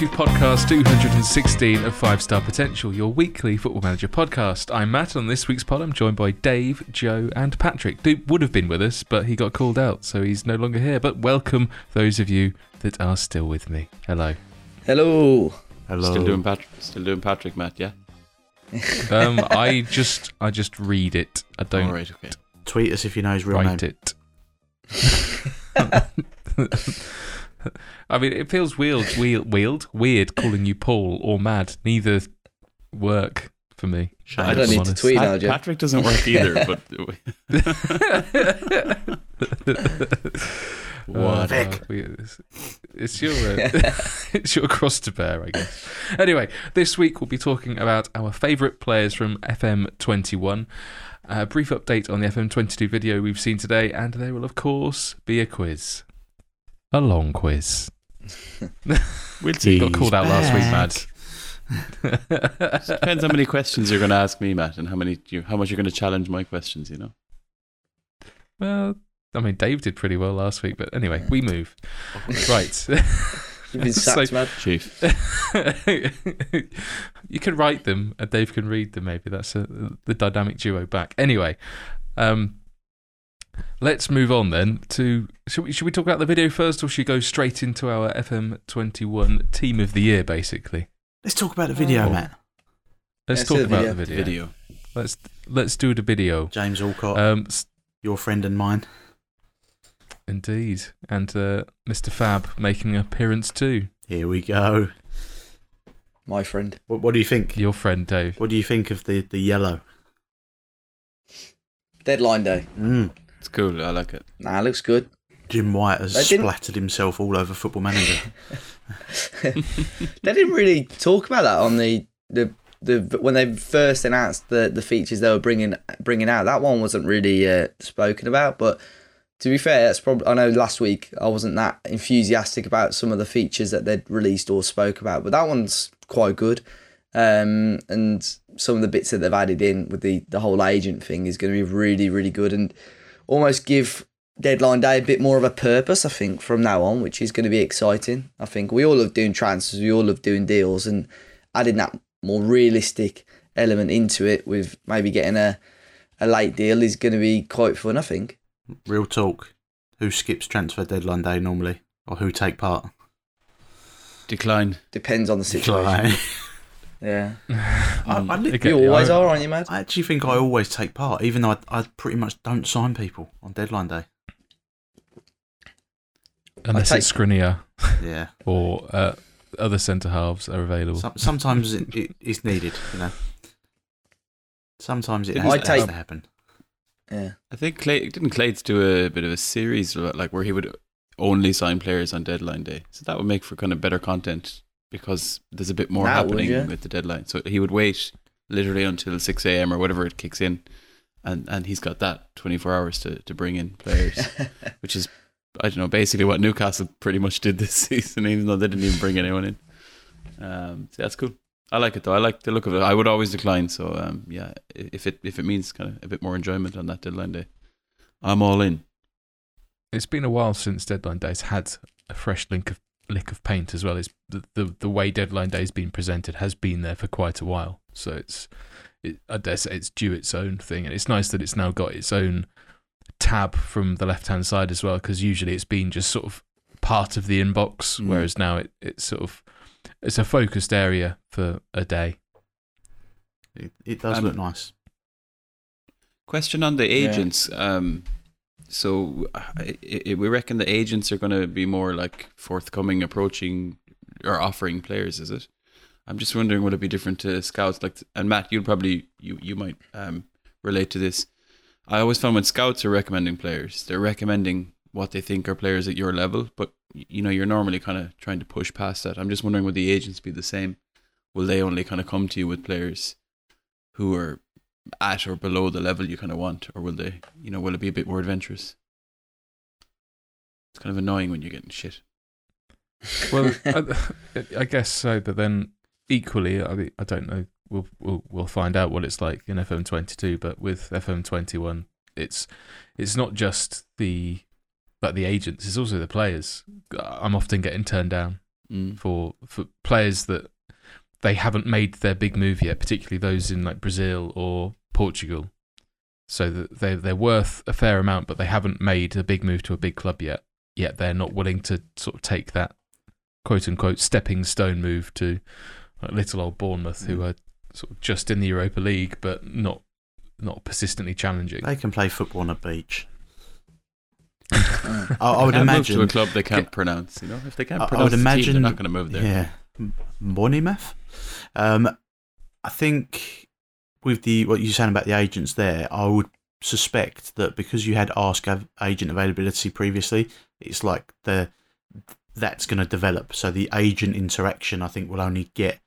Welcome to podcast 216 of Five Star Potential, your weekly football manager podcast. I'm Matt. and On this week's pod, I'm joined by Dave, Joe, and Patrick. Duke would have been with us, but he got called out, so he's no longer here. But welcome those of you that are still with me. Hello. Hello. Hello. Still doing Patrick. Still doing Patrick, Matt. Yeah. Um, I just I just read it. I don't All right. Okay. Tweet us if you know his real write name. it. I mean, it feels weird, weird, weird, weird calling you Paul or Mad. Neither work for me. Shame. I don't I'm need to tweet Pat- now, Joe. Patrick doesn't work either. but Uh, it's, it's your uh, it's your cross to bear, I guess. Anyway, this week we'll be talking about our favourite players from FM21. A brief update on the FM22 video we've seen today, and there will of course be a quiz, a long quiz. we'll see. Got called out last week, Mad. Depends how many questions you're going to ask me, Matt, and how many you, how much you're going to challenge my questions. You know. well, I mean, Dave did pretty well last week, but anyway, we move. Right. You've been So- sacked, man. Chief. you can write them and Dave can read them. Maybe that's a, the dynamic duo back. Anyway, um, let's move on then to. Should we, should we talk about the video first, or should we go straight into our FM21 team of the year? Basically, Let's talk about the video, Oh. Matt. let's Let's talk the about video. the video. Video. Let's let's do the video. James Alcott, Um, your friend and mine. indeed, and uh, Mr. Fab making an appearance too. Here we go. My friend. What, what do you think? Your friend Dave. What do you think of the, the yellow? Deadline day. Mm. It's cool. I like it. Nah, looks good. Jim White has splattered himself all over Football Manager. They didn't really talk about that on the the the when they first announced the the features they were bringing bringing out. That one wasn't really uh, spoken about, but. To be fair, that's probably. I know last week I wasn't that enthusiastic about some of the features that they'd released or spoke about, but that one's quite good. Um, and some of the bits that they've added in with the the whole agent thing is going to be really, really good, and almost give deadline day a bit more of a purpose. I think from now on, which is going to be exciting. I think we all love doing transfers, we all love doing deals, and adding that more realistic element into it with maybe getting a a late deal is going to be quite fun. I think. Real talk. Who skips transfer deadline day normally? Or who take part? Decline. Depends on the situation. Right. Yeah, I, I, li- Okay, you always I- are, aren't you, Mad? I actually think I always take part, even though I, I pretty much don't sign people on deadline day. Unless take- it's Skriniar Yeah. or uh, other centre halves are available. Some, sometimes it, it, it's needed, you know. Sometimes it Didn't has, I it has take- to happen. Yeah. I think Clay didn't Clates do a bit of a series like where he would only sign players on deadline day. So that would make for kind of better content because there's a bit more That would, happening yeah. with the deadline. So he would wait literally until six a.m. or whatever it kicks in, and and he's got that twenty four hours to to bring in players, which is I don't know basically what Newcastle pretty much did this season, even though they didn't even bring anyone in. Um, so that's cool. I like it though. I like the look of it. I would always decline. So um, yeah, if it if it means kind of a bit more enjoyment on that deadline day, I'm all in. It's been a while since deadline days had a fresh link of lick of paint as well. It's the the, the way deadline day has been presented has been there for quite a while. So it's it, I dare say it's due its own thing, and it's nice that it's now got its own tab from the left hand side as well. Because usually it's been just sort of part of the inbox, Mm. whereas now it it's sort of it's a focused area for a day. It, it does Um, look nice. Question on the Yeah. agents. Um, so we reckon the agents are going to be more like forthcoming, approaching or offering players. Is it? I'm just wondering, would it be different to scouts? Like, and Matt, you'd probably you you might um, relate to this. I always found when scouts are recommending players, they're recommending what they think are players at your level, but you know you're normally kind of trying to push past that. I'm just wondering, would the agents be the same? Will they only kind of come to you with players who are at or below the level you kind of want, or will they, you know, will it be a bit more adventurous? It's kind of annoying when you're getting shit. Well, I, I guess so, but then equally, I, I don't know. We'll, we'll we'll find out what it's like in FM22, but with FM21, it's it's not just the like the agents; it's also the players. I'm often getting turned down Mm. for for players that they haven't made their big move yet, particularly those in like Brazil or Portugal. So they they're worth a fair amount, but they haven't made a big move to a big club yet. Yet they're not willing to sort of take that quote unquote stepping stone move to like, little old Bournemouth, who are sort of just in the Europa League, but not not persistently challenging. They can play football on a beach. Mm. I, I would Can't move imagine. to a club they can't pronounce. You know, if they can't I- I pronounce would the team, they're not going to move there. Yeah, M- Bournemouth. Um, I think with the what you're saying about the agents there, I would suspect that because you had ask agent availability previously, it's like the that's going to develop. So the agent interaction, I think, will only get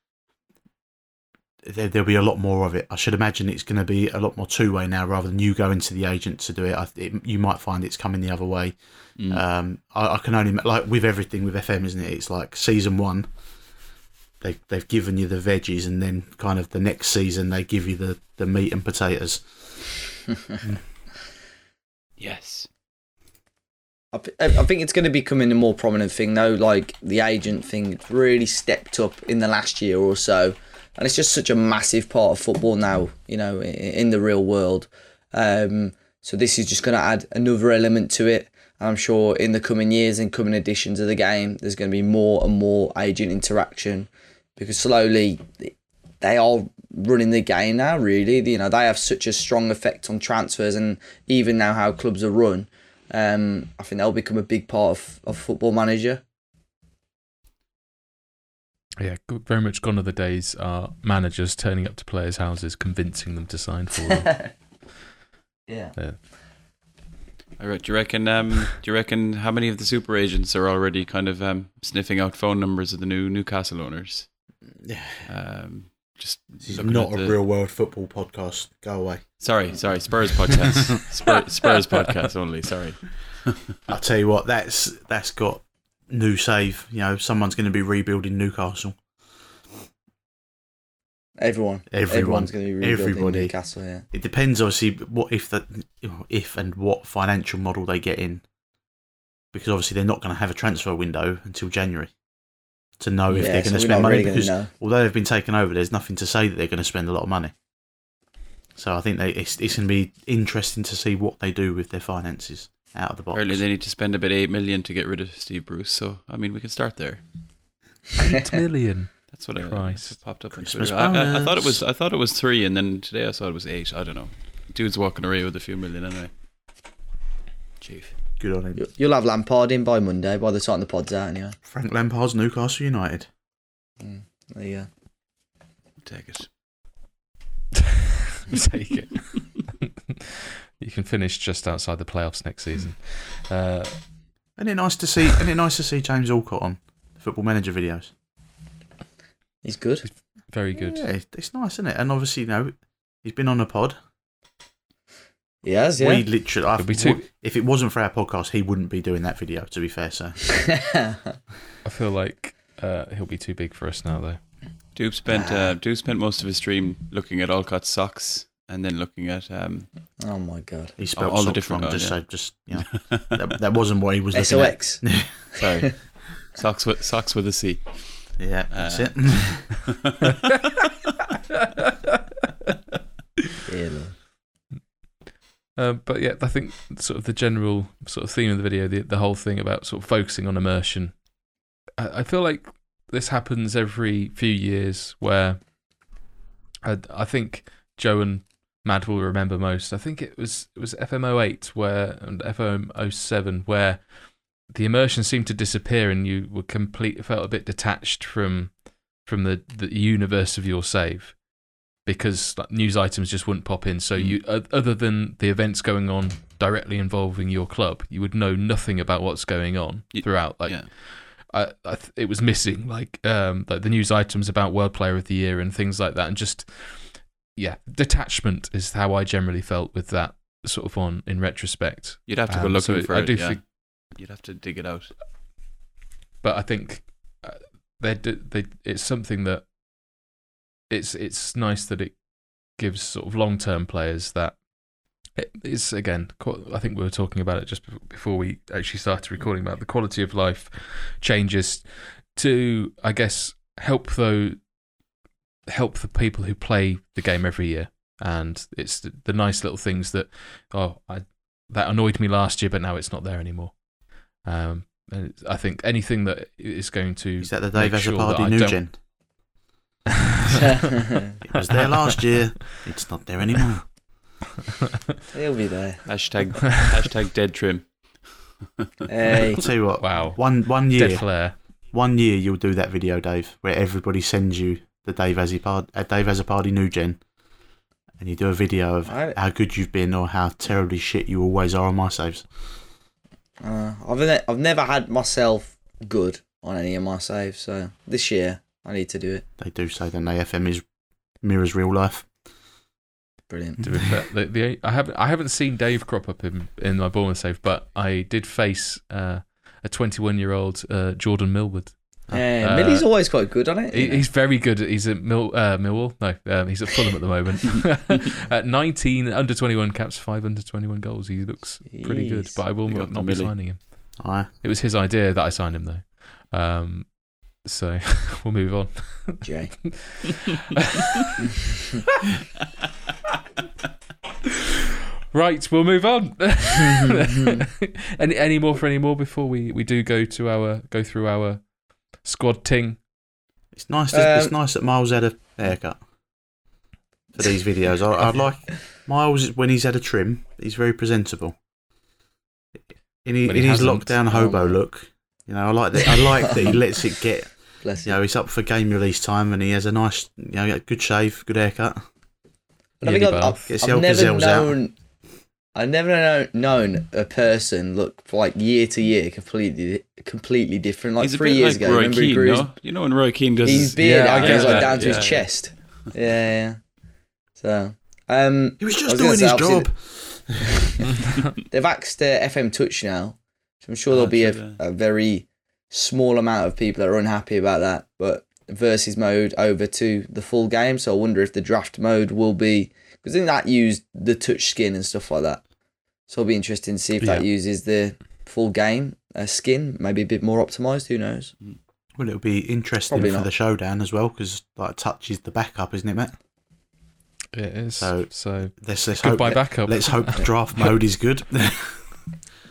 there, there'll be a lot more of it. I should imagine it's going to be a lot more two way now, rather than you going to the agent to do it. I, it you might find it's coming the other way. Mm. Um, I, I can only like with everything with FM, isn't it? It's like season one, they they've given you the veggies, and then kind of the next season they give you the the meat and potatoes. yes. I, th- I think it's going to be becoming a more prominent thing though. Like the agent thing really stepped up in the last year or so, and it's just such a massive part of football now. You know, in, in the real world. Um, so this is just going to add another element to it. I'm sure in the coming years and coming editions of the game, there's going to be more and more agent interaction because slowly they are running the game now. Really, you know, they have such a strong effect on transfers and even now how clubs are run. Um, I think they'll become a big part of, of Football Manager. Yeah, very much gone are the days are managers turning up to players' houses, convincing them to sign for them. yeah. All right. Do you reckon? Um, do you reckon how many of the super agents are already kind of um, sniffing out phone numbers of the new Newcastle owners? Um, just This is not a the- real world football podcast. Go away. Sorry, sorry. Spurs podcast. Spurs, Spurs podcast only. Sorry. I'll tell you what. That's that's got new save. You know, someone's going to be rebuilding Newcastle. Everyone. Everyone. Everyone's going to be rebuilding Everybody. Newcastle, yeah. It depends, obviously, what if the if and what financial model they get in, because obviously they're not going to have a transfer window until January to know if Yeah, they're going to we're spend money. really because although they've been taken over, there's nothing to say that they're going to spend a lot of money. So I think they, it's it's going to be interesting to see what they do with their finances out of the box. Apparently, they need to spend about eight million to get rid of Steve Bruce. So, I mean, we can start there. Eight million. That's what I uh, Christ. that's what popped up on Twitter. I, I, I thought it was I thought it was three, and then today I saw it was eight. I don't know. Dude's walking away with a few million anyway. Chief. Good on him. You- You'll have Lampard in by Monday by the time the pod's out, anyway. Frank Lampard's Newcastle United. Mm, there you go. Take it. Take it. you can finish just outside the playoffs next season. Uh, Isn't it nice to see? Isn't it nice to see James Alcott on the Football Manager videos? He's good. very good. Yeah, it's- it's nice, isn't it? And obviously, you know, he's been on a pod. He has, yeah. We literally, I, be too- if it wasn't for our podcast, he wouldn't be doing that video. To be fair, sir. I feel like uh, he'll be too big for us now, though. Dupe spent uh, Dupe spent most of his stream looking at Alcott's socks and then looking at um oh my god. he spelled all the different- wrong. Just yeah. so, just you know, that, that wasn't what he was looking at. SOX. sorry socks with socks with a C. Yeah, that's Uh, it. Yeah, look. Uh, but yeah, I think sort of the general sort of theme of the video, the the whole thing about sort of focusing on immersion. I, I feel like this happens every few years, where I, I think Joe and Mad will remember most. I think it was it was FM08 where and FM07 where the immersion seemed to disappear and you were complete felt a bit detached from from the the universe of your save because like, news items just wouldn't pop in. So Mm. you, other than the events going on directly involving your club, you would know nothing about what's going on throughout. Like, yeah. I, I th- it was missing, like, um, like the news items about World Player of the Year and things like that, and just yeah, detachment is how I generally felt with that sort of one in retrospect. You'd have to go Um, looking so for I it. do yeah. think You'd have to dig it out. but I think uh, they they it's something that it's it's nice that it gives sort of long term players that it's again I think we were talking about it just before we actually started recording about the quality of life changes to I guess help though help the people who play the game every year, and it's the, the nice little things that oh I that annoyed me last year, but now it's not there anymore. Um, I think anything that is going to Is that the Dave sure I new gen? It was there last year. It's not there anymore. He'll be there. Hashtag hashtag dead trim. Hey, I'll tell you what. wow, One one year. dead year, flare. one year you'll do that video, Dave, where everybody sends you the Dave Azzopardi, uh, Dave Azzopardi new gen, and you do a video of I- how good you've been or how terribly shit you always are on my saves. uh, I've ne- I've never had myself good on any of my saves, so this year I need to do it. They do say then AFM is mirrors real life. Brilliant. To be fair, the, the, I haven't I haven't seen Dave crop up in in my Bournemouth save, but I did face uh, a 21 year old uh, Jordan Millwood. Yeah, Uh, Millie's always quite good on it. He, he's very good. He's at Mill, uh, Millwall. No, um, he's at Fulham at the moment. at 19 under 21 caps, five under 21 goals. He looks pretty good. But I will not, not be signing him. Aye. It was his idea that I signed him though. Um, so we'll move on. Jay. Right, we'll move on. any any more for any more before we, we do go to our go through our squad ting. It's nice. To, it's Um, nice that Miles had a haircut for these videos. I, I'd like Miles when he's had a trim. He's very presentable. In, he, When he in his lockdown hobo Oh, look, you know, I like that. I like that he lets it get. Bless You you. know, he's up for game release time and he has a nice, you know, good shave, good haircut. But I think I've. I've, I've the old never known. I've never know, known a person look like year to year completely completely different. Like He's a three bit years like ago, Roy remember he Keane, grew his, no? You know when Roy Keane does his beard Yeah, I out, get goes like that, down to yeah. his chest. Yeah, yeah. So, um, He was just was doing say, his obviously, job. they've axed uh, FM Touch now, so I'm sure Oh, there'll be a, a very small amount of people that are unhappy about that. But versus mode over to the full game, so I wonder if the draft mode will be because I think that used the touch skin and stuff like that. So it'll be interesting to see if that uses the full game uh, skin, maybe a bit more optimized. Who knows? Well, it'll be interesting Probably for not. the showdown as well because like touch is the backup, isn't it, Matt? It is. So, So- Let's, let's goodbye let- backup. Let's hope draft mode is good.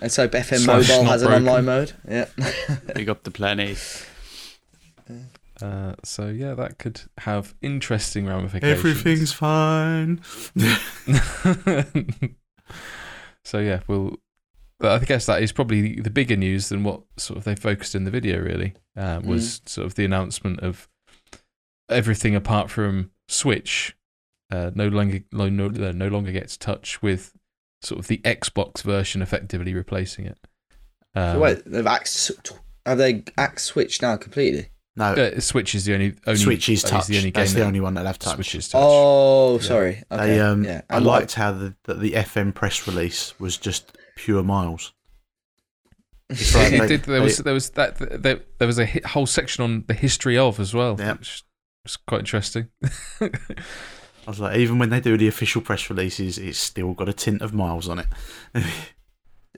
Let's hope FM Slash Mobile not has an online mode. Yeah. Big up the plan A. Uh, so yeah, that could have interesting ramifications. Everything's fine. so yeah, we'll. I guess that is probably the bigger news than what sort of they focused in the video. Really, uh, was sort of the announcement of everything apart from Switch. Uh, no longer, no, no, no longer gets touch with sort of the Xbox version effectively replacing it. Um, so wait, they've axed. Have they axed Switch now completely? No, uh, Switch is the only, only Switch is is touch. the only game That's the only one that have touch. switches touch. Oh, Yeah. sorry. Okay. They, um, yeah. I And liked how the, that the FM press release was just pure miles. It's like it did. There was there was that there, there was a whole section on the history of as well, Yep. which was quite interesting. I was like, even when they do the official press releases, it's still got a tint of miles on it.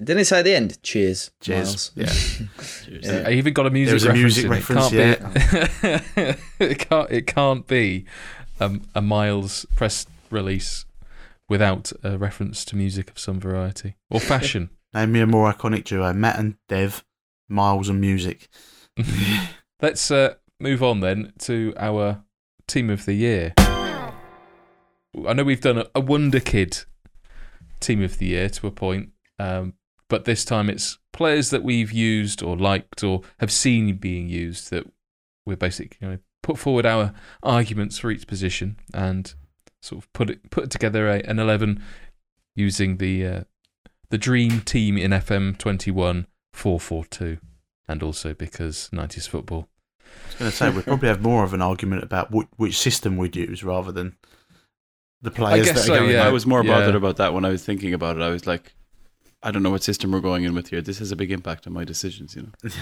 Didn't it say at the end? Cheers. Cheers. Miles. Yeah. Yeah. I even got a music was a reference. music reference, It can't be. it can't. It can't be um, a Miles press release without a reference to music of some variety or fashion. Name me a more iconic duo: Matt and Dev, Miles and music. Let's uh, move on then to our team of the year. I know we've done a, a Wonder Kid team of the year to a point, um, but this time it's players that we've used or liked or have seen being used that we're basically going put forward our arguments for each position and sort of put it put together a, an eleven using the uh, the dream team in FM twenty one four four two, and also because nineties football. I was going to say we'd probably have more of an argument about which, which system we'd use rather than the players guess that are so, going. yeah. I was more yeah. bothered about that when I was thinking about it. I was like, I don't know what system we're going in with here. This has a big impact on my decisions, you know.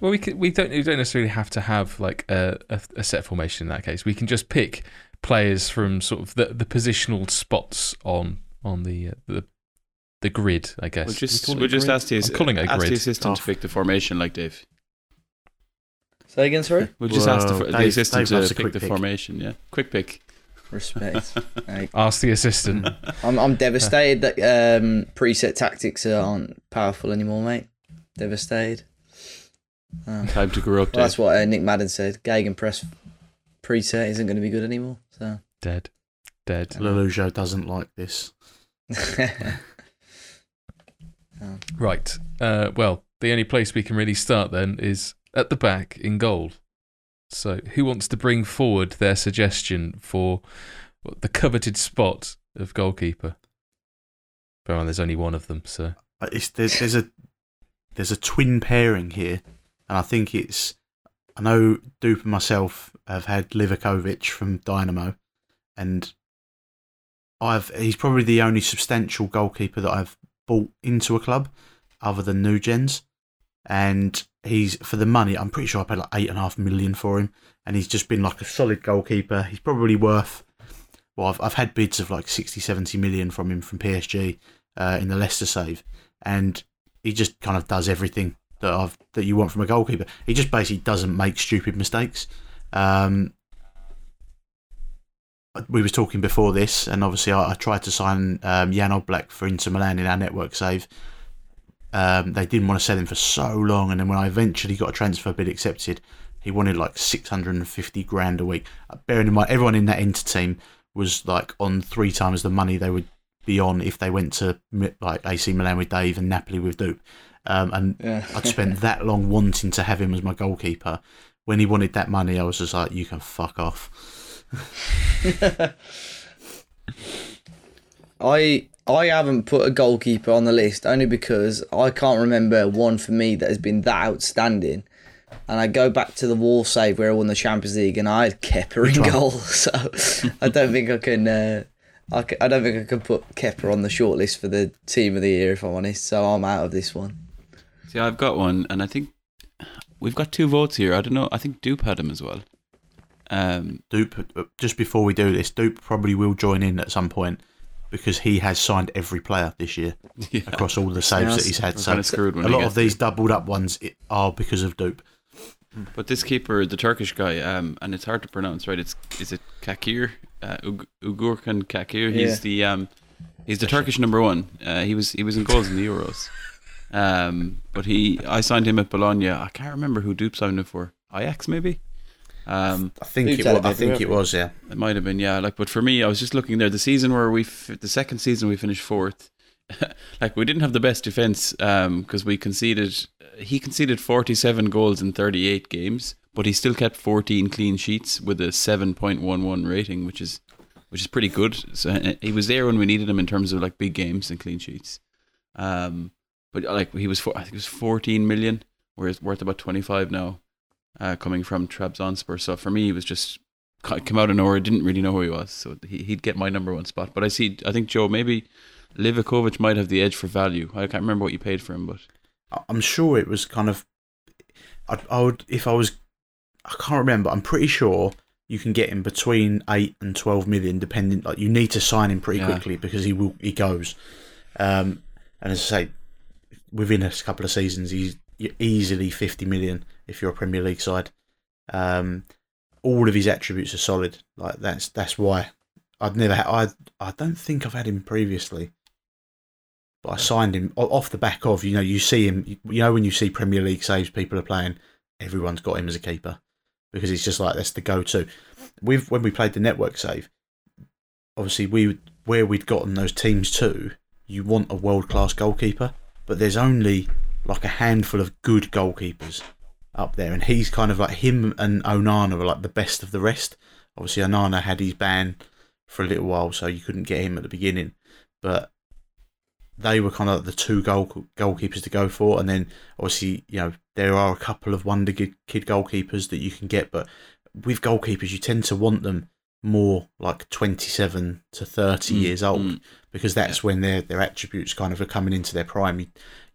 Well, we can, we don't we don't necessarily have to have like a, a, a set formation in that case. We can just pick players from sort of the, the positional spots on on the uh, the the grid. I guess We'll just We call it we'll just grid? ask the, I'm calling it a ask the grid. assistant Oh. to pick the formation, like Dave. Say again, sorry. We'll just ask the, Well, the Dave- assistant Dave to a pick the pick. formation. Yeah, quick pick. Respect. Like, Ask the assistant. I'm I'm devastated that um, preset tactics aren't powerful anymore, mate. Devastated. Um, Time to grow up. well, that's what uh, Nick Madden said. Gegenpress preset isn't going to be good anymore. So. Dead. Dead. Lelujo doesn't like this. Right. Uh, well, the only place we can really start then is at the back in goal. So, who wants to bring forward their suggestion for the coveted spot of goalkeeper? Well, there's only one of them, so Uh, there's, there's a there's a twin pairing here, and I think it's. I know Dupe and myself have had Livakovic from Dynamo, and I've he's probably the only substantial goalkeeper that I've bought into a club, other than new gens, and he's for the money. I'm pretty sure I paid like eight and a half million for him, and he's just been like a solid goalkeeper. He's probably worth. Well, I've I've had bids of like 60, 70 million from him from PSG uh, in the Leicester save, and he just kind of does everything that I've that you want from a goalkeeper. He just basically doesn't make stupid mistakes. Um, we was talking before this, and obviously I, I tried to sign um, Jan Oblak for Inter Milan in our network save. Um, they didn't want to sell him for so long, and then when I eventually got a transfer bid accepted, he wanted like six hundred and fifty grand a week. Uh, bearing in mind, everyone in that Inter team was like on three times the money they would be on if they went to like AC Milan with Dave and Napoli with Dupe. Um, and yeah. I'd spent that long wanting to have him as my goalkeeper. When he wanted that money, I was just like, "You can fuck off." I I haven't put a goalkeeper on the list only because I can't remember one for me that has been that outstanding. And I go back to the wall save where I won the Champions League, and I had Kepa Which in goal. So I don't think I can. Uh, I, I don't think I can put Kepa on the shortlist for the team of the year if I'm honest. So I'm out of this one. See, I've got one, and I think we've got two votes here. I don't know. I think Dupe had him as well. Um, Dupe, uh, just before we do this, Dupe probably will join in at some point because he has signed every player this year yeah, across all the saves that he's had. So kind of screwed when a lot of these doubled up ones are because of Dupe. But this keeper, the Turkish guy, um, and it's hard to pronounce, right? It's is it Cakir, uh, Ug- Ugurcan Cakir? He's Yeah. the um, he's the Turkish number one. Uh, he was he was in goals in the Euros. Um, but he, I signed him at Bologna. I can't remember who Dupe signed him for. Ajax maybe. Um, I think it. Was, I think it was. Yeah. it might have been, yeah. Like, but for me, I was just looking there. The season where we, f- the second season we finished fourth, like we didn't have the best defense because we conceded. He conceded forty-seven goals in thirty-eight games, but he still kept fourteen clean sheets with a seven point one one rating, which is which is pretty good. So uh, he was there when we needed him in terms of like big games and clean sheets. Um, but like he was, four, I think it was fourteen million, whereas worth about twenty-five now, uh, coming from Trabzonspor. So for me, he was just ca- came out of nowhere. Didn't really know who he was, so he, he'd get my number one spot. But I see, I think Joe maybe Livakovic might have the edge for value. I can't remember what you paid for him, but I'm sure it was kind of. I, I would if I was. I can't remember. I'm pretty sure you can get him between eight and twelve million, depending. Like you need to sign him pretty Yeah. quickly because he will. He goes. Um, and as I say, within a couple of seasons, he's easily fifty million if you're a Premier League side. Um, all of his attributes are solid. Like that's that's why I'd never. Ha- I I don't think I've had him previously. But I signed him off the back of you know you see him you know when you see Premier League saves people are playing everyone's got him as a keeper because it's just like that's the go to. With when we played the network save, obviously we where we'd gotten those teams to, you want a world class goalkeeper, but there's only like a handful of good goalkeepers up there, and he's kind of like him and Onana are like the best of the rest. Obviously, Onana had his ban for a little while, so you couldn't get him at the beginning, but they were kind of like the two goal goalkeepers to go for, and then obviously you know there are a couple of wonder kid goalkeepers that you can get, but with goalkeepers you tend to want them more like 27 to 30 Mm, years old mm. because that's when their their attributes kind of are coming into their prime. You,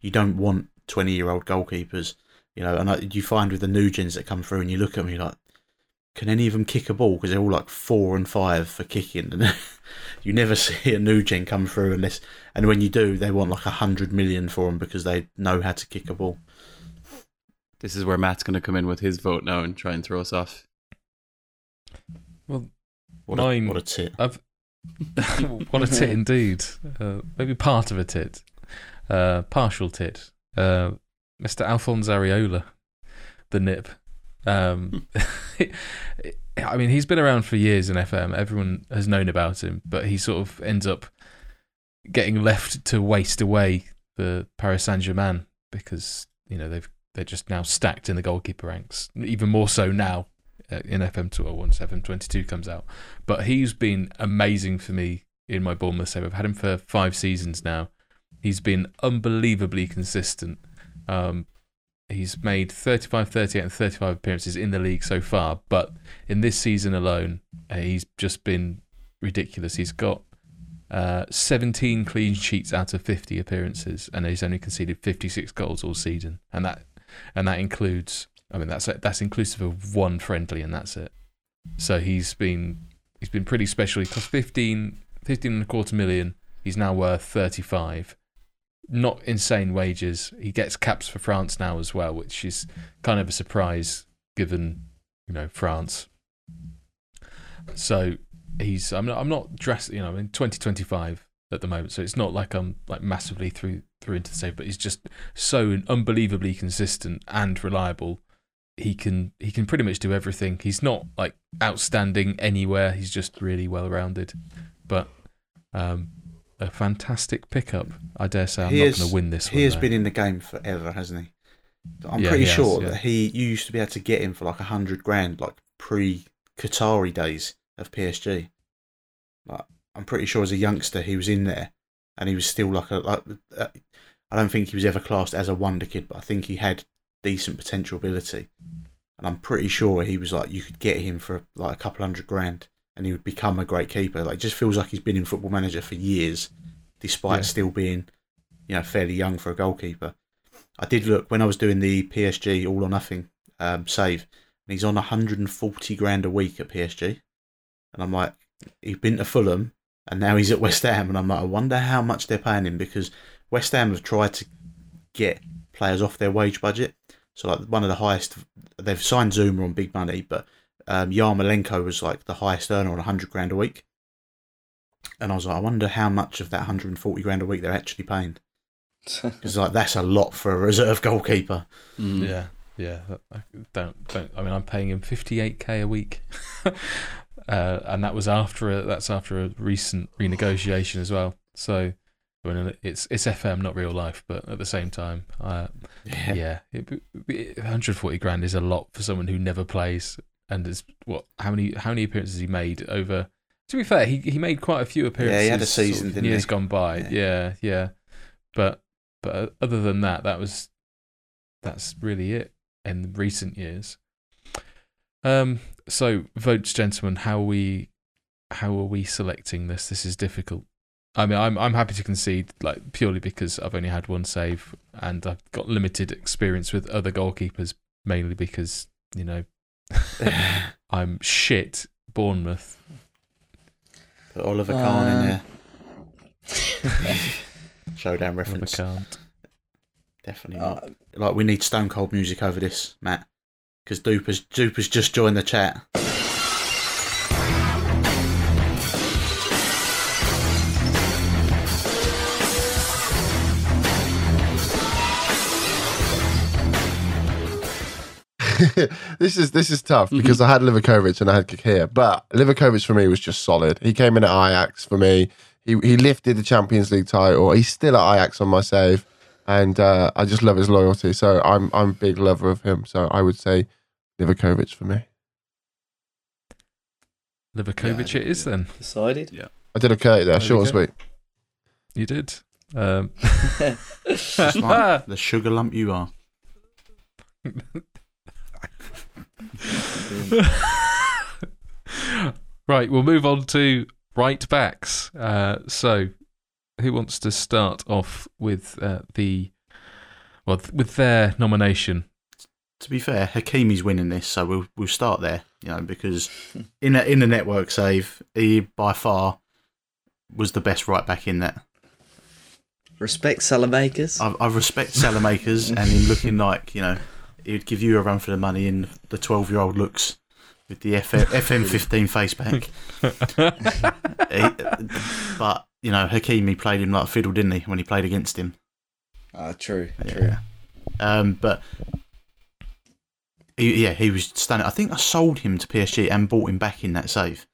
you don't want 20 year old goalkeepers, you know, and I, you find with the new gens that come through and you look at them, you're like, can any of them kick a ball? Because they're all like four and five for kicking, and you never see a new gen come through unless, and when you do, they want like a hundred million for them because they know how to kick a ball. This is where Matt's going to come in with his vote now and try and throw us off. Well, What Mine- a, what a tit. what a tit indeed. Uh, maybe part of a tit. Uh, partial tit. Uh, Mr. Alphonse Areola, the nip. Um, I mean, he's been around for years in FM. Everyone has known about him, but he sort of ends up getting left to waste away for Paris Saint Germain because you know they've they're just now stacked in the goalkeeper ranks. Even more so now uh, in FM two once FM twenty two comes out. But he's been amazing for me in my Bournemouth save. I've had him for five seasons now. He's been unbelievably consistent. Um, he's made 35, 38, and 35 appearances in the league so far. But in this season alone, uh, he's just been ridiculous. He's got uh, 17 clean sheets out of 50 appearances, and he's only conceded 56 goals all season. And that and that includes, I mean, that's that's inclusive of one friendly, and that's it. So he's been he's been pretty special. He cost 15, 15 and a quarter million. He's now worth 35. Not insane wages. He gets caps for France now as well, which is kind of a surprise given, you know, France. So he's I'm not I'm not dressed, you know, I'm in 2025 at the moment, so it's not like I'm like massively through through into the save, but he's just so unbelievably consistent and reliable he can he can pretty much do everything. He's not like outstanding anywhere. He's just really well rounded. But um, a fantastic pickup. I dare say I'm He not going to win this one. He one. has though. been in the game forever, hasn't he? I'm Yeah, pretty he has, sure yeah. that he you used to be able to get him for like a hundred grand, like pre Qatari days of PSG. Like I'm pretty sure as a youngster he was in there, and he was still like a like. Uh, I don't think he was ever classed as a wonder kid, but I think he had decent potential ability, and I'm pretty sure he was like you could get him for like a couple hundred grand, and he would become a great keeper. Like it just feels like he's been in Football Manager for years, despite Yeah. still being, you know, fairly young for a goalkeeper. I did look when I was doing the PSG all or nothing um, save, and he's on 140 grand a week at PSG, and I'm like, he's been to Fulham, and now he's at West Ham, and I'm like, I wonder how much they're paying him because West Ham have tried to get players off their wage budget. So like one of the highest, they've signed Zouma on big money, but um, Yarmolenko was like the highest earner on 100 grand a week. And I was like, I wonder how much of that 140 grand a week they're actually paying. Because like that's a lot for a reserve goalkeeper. Mm. Yeah, yeah. I don't don't. I mean, I'm paying him 58k a week, uh, and that was after a, that's after a recent renegotiation as well. So, I mean, it's it's FM, not real life, but at the same time, uh, yeah, it, it- 140 grand is a lot for someone who never plays. And is what? How many how many appearances he made over? To be fair, he he made quite a few appearances. Yeah, he had a sort of season, years he? gone by. Yeah. Yeah. yeah, But but other than that, that was that's really it in recent years. Um. So votes, gentlemen. How are we how are we selecting this? This is difficult. I mean, I'm I'm happy to concede, like purely because I've only had one save and I've got limited experience with other goalkeepers, mainly because you know I'm shit. Bournemouth. Put Oliver Kahn in Um, there. Showdown reference. can't. Definitely Uh, not. Like we need stone cold music over this, Matt. Because Duper's Duper's just joined the chat. this is this is tough because I had Livakovic and I had Kikir, but Livakovic for me was just solid. He came in at Ajax for me. He he lifted the Champions League title. He's still at Ajax on my save, and uh, I just love his loyalty. So I'm I'm a big lover of him. So I would say Livakovic for me. Livakovic Yeah, it is yeah. then. Decided. Yeah. I did okay there, There short and sweet. You did. Um, Just like the sugar lump you are. right, we'll move on to right backs. Uh, so, who wants to start off with uh, the well th- with their nomination? To be fair, Hakimi's winning this, so we'll we'll start there. You know, because in a, in the network save, he by far was the best right back in that. Respect Salamakers. I, I respect Salamakers and him looking like you know he would give you a run for the money in the 12 year old looks with the F- FM15 face pack. He- but, you know, Hakimi played him like a fiddle, didn't he, when he played against him? Ah, true, true. Yeah. Um, but he, yeah, he was stunning. I think I sold him to PSG and bought him back in that save.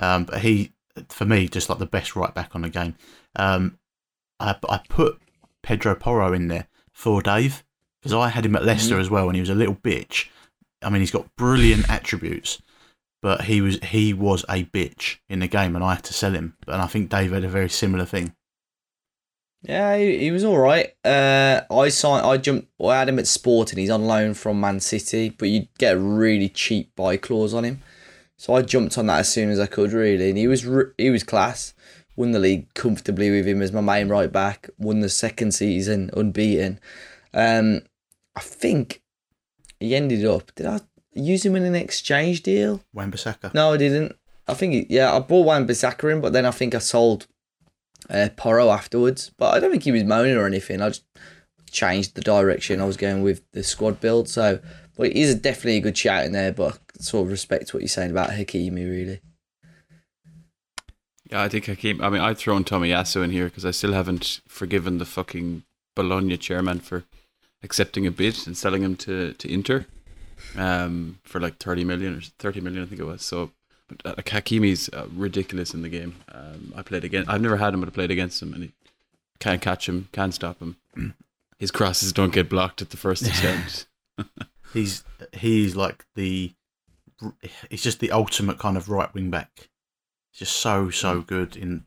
Um, but he, for me, just like the best right back on the game. Um, I, I put Pedro Porro in there for Dave because I had him at Leicester as well, and he was a little bitch. I mean, he's got brilliant attributes, but he was he was a bitch in the game, and I had to sell him. And I think Dave had a very similar thing. Yeah, he, he was all right. Uh, I signed. I jumped. I had him at Sporting. He's on loan from Man City, but you get a really cheap buy clause on him. So I jumped on that as soon as I could, really. And he was he was class. Won the league comfortably with him as my main right back. Won the second season unbeaten. Um, I think he ended up. Did I use him in an exchange deal? Wan-Bissaka. No, I didn't. I think he, yeah, I bought Wan-Bissaka in, but then I think I sold uh, Porro afterwards. But I don't think he was moaning or anything. I just changed the direction I was going with the squad build. So, but he's definitely a good shout in there. But I sort of respect what you're saying about Hakimi, really. Yeah, I think I came. I mean, I've thrown Tommy Tomiyasu in here because I still haven't forgiven the fucking Bologna chairman for accepting a bid and selling him to, to Inter um, for like 30 million or 30 million, I think it was. So, but uh, Hakimi's uh, ridiculous in the game. Um, I played against, I've never had him, but I played against him and he can't catch him, can't stop him. His crosses don't get blocked at the first attempt. He's he's like the he's just the ultimate kind of right wing back. He's just so so good in.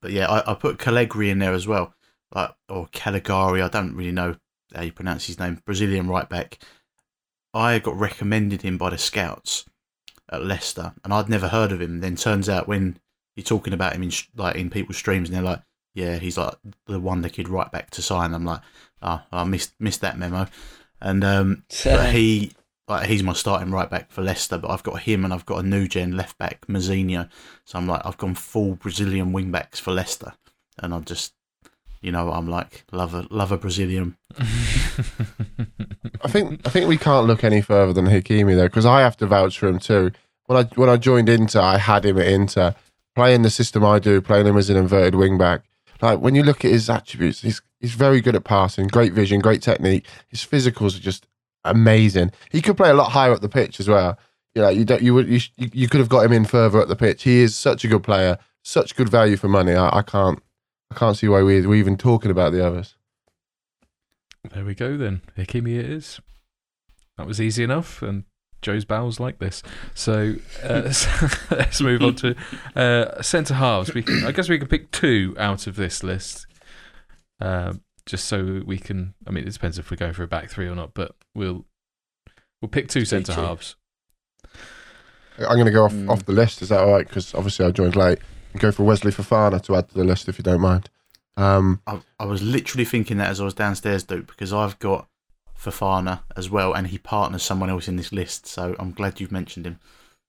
But yeah, I, I put Calegri in there as well, like or Caligari. I don't really know how you pronounce his name. Brazilian right back. I got recommended him by the scouts at Leicester, and I'd never heard of him. Then turns out when you're talking about him in like in people's streams, and they're like, "Yeah, he's like the one the kid right back to sign." I'm like, "Oh, I missed missed that memo." And um, but he like he's my starting right back for Leicester, but I've got him and I've got a new gen left back Mazinho. So I'm like I've gone full Brazilian wing backs for Leicester, and I'm just you know I'm like love a love a Brazilian. I think I think we can't look any further than Hakimi though, because I have to vouch for him too. When I when I joined Inter, I had him at Inter, playing the system I do, playing him as an inverted wing back. Like when you look at his attributes, he's he's very good at passing, great vision, great technique. His physicals are just amazing. He could play a lot higher up the pitch as well. You know, you don't you would you, you you could have got him in further up the pitch. He is such a good player, such good value for money. I, I can't I can't see why we we're even talking about the others. There we go then. Hakimi it is. That was easy enough, and Joe's bowels like this. So, uh, so let's move on to uh, centre halves. We can, I guess we can pick two out of this list, um, just so we can. I mean, it depends if we're going for a back three or not, but we'll we'll pick two centre halves. I'm going to go off, Mm. off the list. Is that all right? Because obviously I joined late. And go for Wesley Fafana to add to the list if you don't mind. Um, I, I was literally thinking that as I was downstairs, Duke, because I've got Fafana as well, and he partners someone else in this list. So I'm glad you've mentioned him.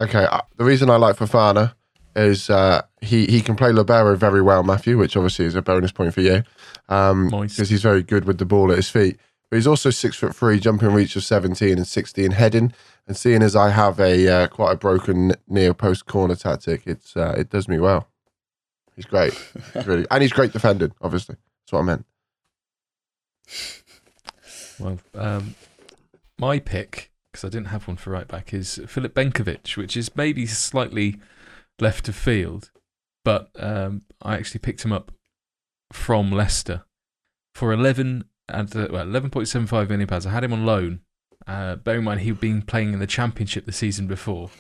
okay, uh, the reason I like Fafana is uh, he he can play libero very well, Matthew, which obviously is a bonus point for you um, because he's very good with the ball at his feet. But he's also six foot three, jumping reach of 17 and 16 heading. And seeing as I have a uh, quite a broken near post corner tactic, it's uh, it does me well. He's great, he's really, and he's great defending. Obviously, that's what I meant. Well, um, my pick, because I didn't have one for right back, is Filip Benkovic, which is maybe slightly left of field, but um, I actually picked him up from Leicester for 11 and uh, well, 11.75 million pounds. I had him on loan. Uh, bearing in mind he'd been playing in the Championship the season before,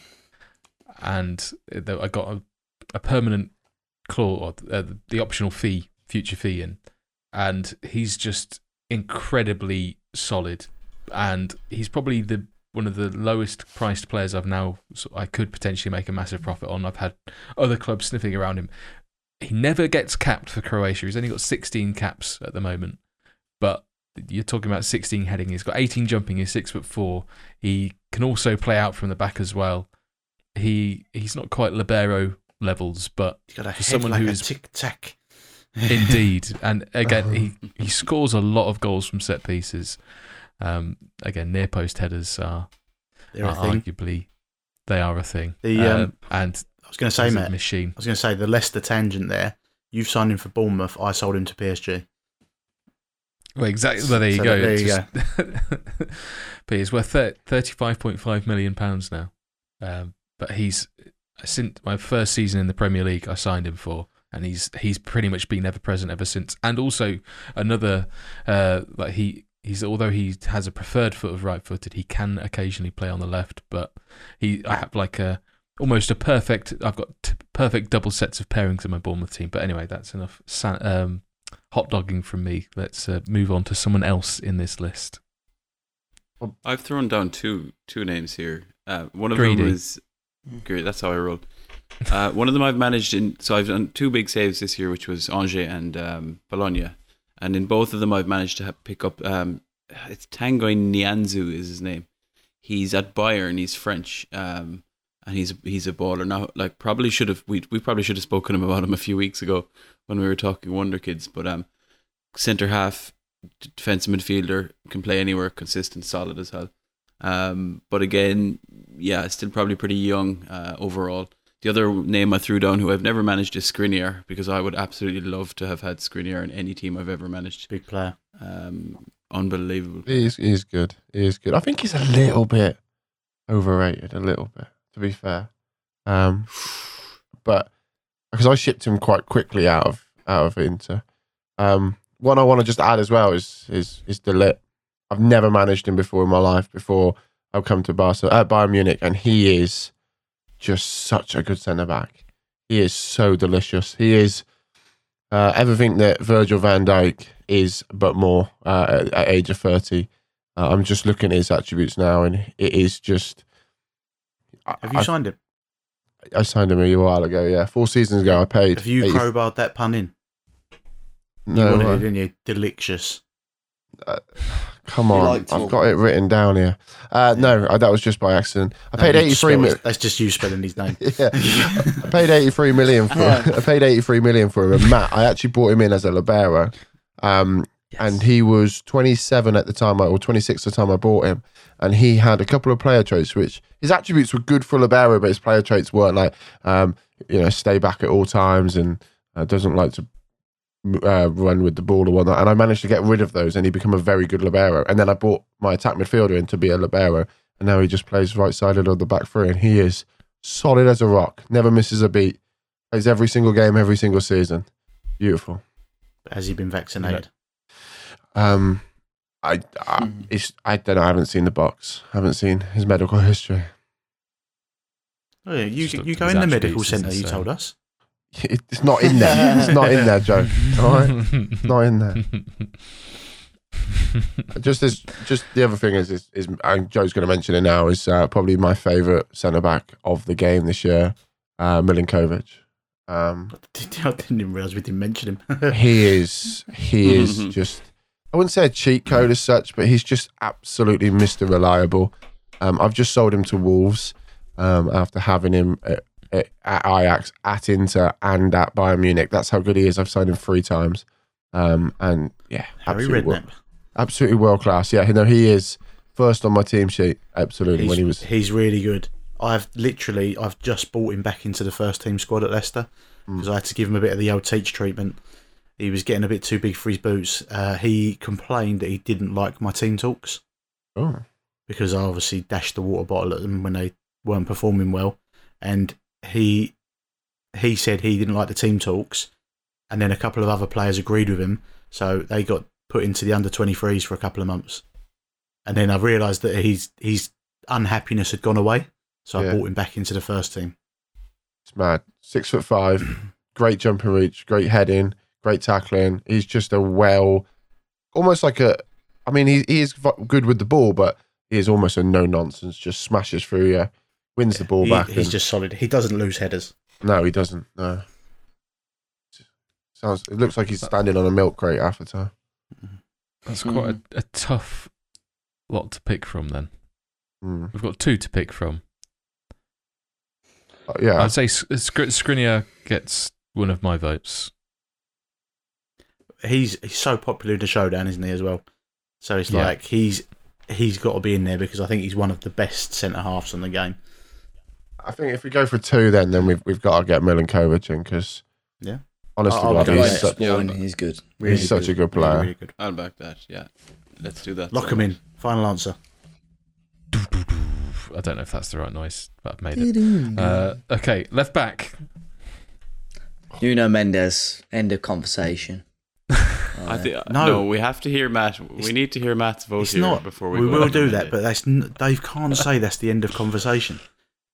and uh, I got a, a permanent clause, or uh, the optional fee, future fee in, and he's just incredibly solid, and he's probably the one of the lowest priced players I've now so I could potentially make a massive profit on. I've had other clubs sniffing around him. He never gets capped for Croatia. He's only got 16 caps at the moment, but you're talking about 16 heading. He's got 18 jumping. He's six foot four. He can also play out from the back as well. He he's not quite libero levels, but He's got a For someone like who is- tic tac. Indeed, and again, he, he scores a lot of goals from set pieces. Um, again, near post headers are, They're are arguably they are a thing. The, Uh, um, and I was going to say, a Matt. I was going to say the Leicester tangent there. You've signed him for Bournemouth. I sold him to PSG. Well, exactly. Well, there you So go. there you Just- but he's worth thir- thirty-five point five million pounds now. Um, but he's since my first season in the Premier League, I signed him for, and he's he's pretty much been ever present ever since. And also another, uh, like he he's although he has a preferred foot of right-footed, he can occasionally play on the left. But he, I have like a almost a perfect. I've got t- perfect double sets of pairings in my Bournemouth team. But anyway, that's enough. Sa- um, hot dogging from me. Let's uh, move on to someone else in this list. I've thrown down two two names here. Uh, one of Greedy. them is great. That's how I roll. Uh, one of them I've managed in. So I've done two big saves this year, which was Angers and um, Bologna, and in both of them I've managed to ha- pick up. Um, it's Tanguy Nianzou is his name. He's at Bayern. He's French, um, and he's he's a baller now. Like probably should have we we probably should have spoken to him about him a few weeks ago when we were talking Wonder Kids. But um, centre half, d- defensive midfielder, can play anywhere, consistent, solid as hell. Um, but again, yeah, still probably pretty young uh, overall. The other name I threw down, who I've never managed, is Skriniar, because I would absolutely love to have had Skriniar in any team I've ever managed. Big player. Um, unbelievable. He is, he is good. He is good. I think he's a little bit overrated, a little bit, to be fair. Um, but because I shipped him quite quickly out of out of Inter. Um, one I want to just add as well is is is De Ligt. I've never managed him before in my life. Before I've come to Barca, uh, Bayern Munich, and he is just such a good centre back. He is so delicious. He is uh, everything that Virgil Van Dijk is, but more uh, at, at age of thirty. Uh, I'm just looking at his attributes now, and it is just. I, Have you I, signed him? I signed him a while ago. Yeah, four seasons ago. I paid. Have you 80 crowbarred that pun in? You No, wanted I- it, didn't you? Delicious. come on. I've got it written down here. Uh, no, uh, that was just by accident. I No, paid you eighty three spelled million. That's just you spelling his name. Yeah, I paid eighty three million for. I paid eighty three million for him. And Matt, I actually brought him in as a libero. Um, and he was 27 at the time, I- or 26 at the time I bought him, and he had a couple of player traits which his attributes were good for libero, but his player traits weren't like, um, you know, stay back at all times and uh, doesn't like to uh, run with the ball or whatnot. And I managed to get rid of those, and he became a very good libero. And then I bought my attack midfielder in to be a libero, and now he just plays right sided of the back three, and he is solid as a rock, never misses a beat, plays every single game, every single season. Beautiful. Has he been vaccinated? Um, I, I, it's, I don't know. I haven't seen the box. I haven't seen his medical history. Oh, yeah. You, you go in the medical centre, you told us. It's not in there. It's not in there, Joe. All right, it's not in there. Just as, just the other thing is, is, is and Joe's going to mention it now. Is uh, probably my favourite centre back of the game this year, uh, Milenkovic. Um, I didn't even realise we didn't mention him. he is he is Mhm. just I wouldn't say a cheat code as such, but he's just absolutely Mr. Reliable. Um, I've just sold him to Wolves um, after having him at, at, at Ajax, at Inter, and at Bayern Munich. That's how good he is. I've signed him three times, um, and yeah, Harry absolutely, wo- Redknapp. absolutely world class. Yeah, no, he is first on my team sheet. Absolutely, He's, when he was he's really good. I've literally, I've just brought him back into the first team squad at Leicester Mm. because I had to give him a bit of the old teach treatment. He was getting a bit too big for his boots. Uh, he complained that he didn't like my team talks oh, because I obviously dashed the water bottle at them when they weren't performing well, and he he said he didn't like the team talks, and then a couple of other players agreed with him, so they got put into the under twenty threes for a couple of months, and then I realised that his his unhappiness had gone away, so Yeah. I brought him back into the first team. it's mad. Six foot five, great jumping reach, great heading, great tackling. He's just a well, almost like a. I mean, he, he is good with the ball, but he is almost a no nonsense. Just smashes through you, wins the ball He- back. he's and- just solid. He doesn't lose headers. no, he doesn't. No. Sounds. It looks like he's standing on a milk crate half the time. That's quite a, a tough lot to pick from. Then Mm. we've got two to pick from. Uh, yeah, I'd say Sk- Skr- Skriniar gets one of my votes. He's he's so popular in the showdown, isn't he? As well. So it's Yeah. like he's he's got to be in there because I think he's one of the best centre halves in the game. I think if we go for two, then then we've we've got to get Milenkovic in because Yeah. honestly, I'll God, go he's, such, Yeah, he's good. Really he's such a good Really, player. really good. I'll back that. Yeah, let's do that. Lock him in. Final answer. I don't know if that's the right noise, but I've made it. Uh, okay, left back. Nuno Mendes. End of conversation. I think uh, No. no. We have to hear Matt. We need to hear Matt's vote It's here not. before We, we. go will do to that, but that's n- Dave can't say that's the end of conversation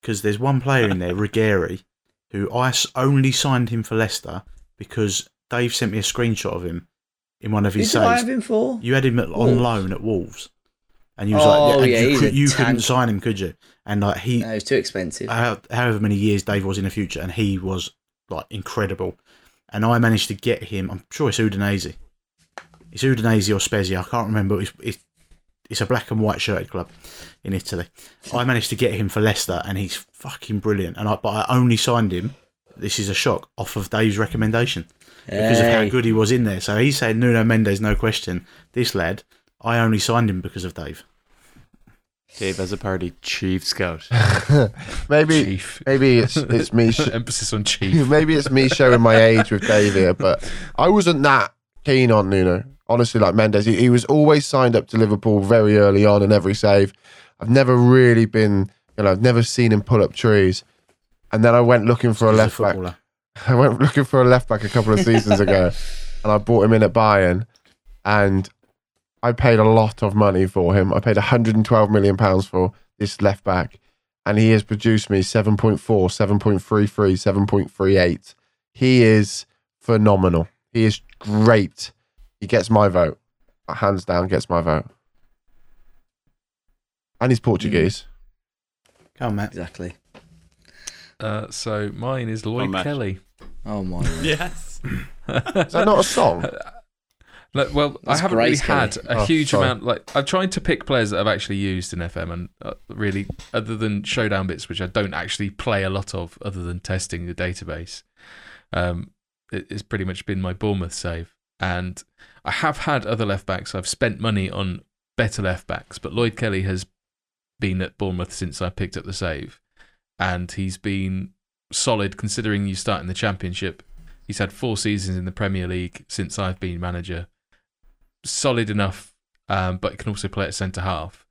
because there's one player in there, Rigeri, I only signed him for Leicester because Dave sent me a screenshot of him in one of Who his did I have him for? You had him at, on loan at Wolves, and you was Oh, like, and yeah, you, could, you couldn't sign him, could you? And like he, No, it's too expensive. how, however many years Dave was in the future, and he was like incredible. And I managed to get him. I'm sure it's Udinese. It's Udinese or Spezia. I can't remember. It's, it's it's a black and white shirted club in Italy. I managed to get him for Leicester, and he's fucking brilliant. And I, but I only signed him. This is a shock off of Dave's recommendation because of how good he was in there. So he said Nuno Mendes, no question. This lad, I only signed him because of Dave. Dave as a party chief scout. maybe Chief. maybe it's it's me. Sh- Emphasis on chief. maybe it's me showing my age with Dave here, but I wasn't that keen on Nuno. Honestly, like Mendes, he, he was always signed up to Liverpool very early on in every save. I've never really been, you know, I've never seen him pull up trees. And then I went looking for a He's left back. I went looking for a left back a couple of seasons ago, and I bought him in at Bayern, and I paid a lot of money for him. I paid 112 million pounds for this left back, and he has produced me 7.4, 7.33, 7.38. He is phenomenal. He is great. He gets my vote, hands down, gets my vote. And he's Portuguese. Come on, Matt. Exactly. Uh, so mine is Lloyd Kelly. Oh my. Yes. Is that not a song? Look, well, I haven't really Grace Kelly. had a Oh, huge sorry. amount. Like I've tried to pick players that I've actually used in FM, and uh, really, other than showdown bits, which I don't actually play a lot of, other than testing the database, um, it, it's pretty much been my Bournemouth save. And I have had other left backs. I've spent money on better left backs, but Lloyd Kelly has been at Bournemouth since I picked up the save, and he's been solid considering you start in the Championship. He's had four seasons in the Premier League since I've been manager. Solid enough, um, but can also play at centre half.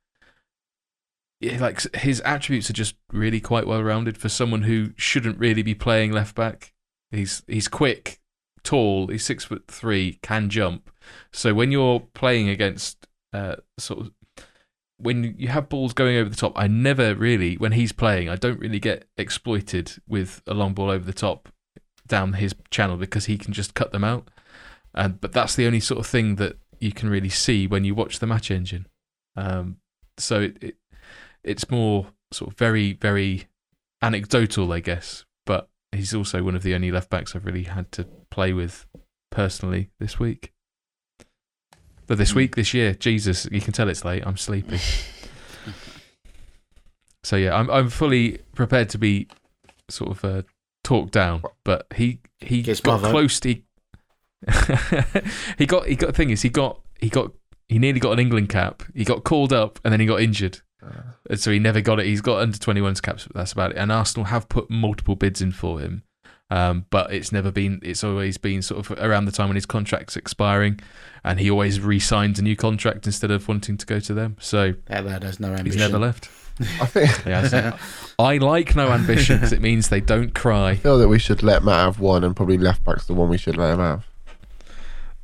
Yeah, like his attributes are just really quite well rounded for someone who shouldn't really be playing left back. He's he's quick, tall. He's six foot three, can jump. So when you're playing against uh, sort of when you have balls going over the top, I never really when he's playing, I don't really get exploited with a long ball over the top down his channel because he can just cut them out. And but that's the only sort of thing that you can really see when you watch the match engine. Um, so it, it it's more sort of very very anecdotal, I guess. But he's also one of the only left backs I've really had to play with personally this week. But this Hmm. week, this year, Jesus, you can tell it's late. I'm sleepy. So yeah, I'm I'm fully prepared to be sort of uh, talked down, but he he Gets got close. To, he he got he got the thing is he got he got he nearly got an England cap. He got called up and then he got injured, and so he never got it. He's got under 21s caps, but that's about it. And Arsenal have put multiple bids in for him, um, but it's never been. It's always been sort of around the time when his contract's expiring, and he always re-signs a new contract instead of wanting to go to them. So That lad has no ambition. he's never left. I think Yeah, so I like no ambition because it means they don't cry. I cry. feel that we should let Matt have one, and probably left back's the one we should let him have.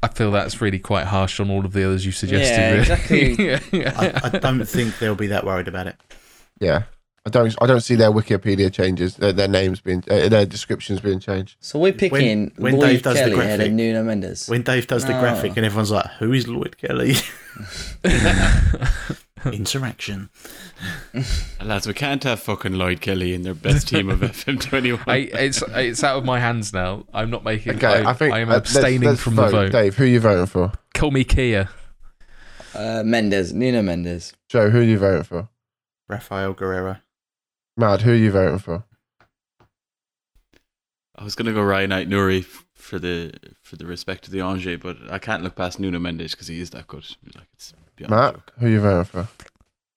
I feel that's really quite harsh on all of the others you suggested. Yeah, really. exactly. I, I don't think they'll be that worried about it. Yeah, I don't. I don't see their Wikipedia changes, their, their names being, uh, their descriptions being changed. So we're picking when Lloyd Dave does the Kelly ahead of graphic- Nuno Mendes. When Dave does the graphic and everyone's like, "Who is Lloyd Kelly?" Interaction. Lads, we can't have fucking Lloyd Kelly in their best team of FM21. I, it's it's out of my hands now. I'm not making. Okay, I, I, think I am uh, let's- abstaining let's from vote. the vote. Dave, who are you voting for? Call me Kia. Uh, Mendes, Nuno Mendes. Joe, who are you voting for? Rafael Guerrero. Mad, who are you voting for? I was gonna go Rayan Aït-Nouri for the for the respect of the Angers, but I can't look past Nuno Mendes because he is that good. Like it's beyond Matt, joke. who are you voting for?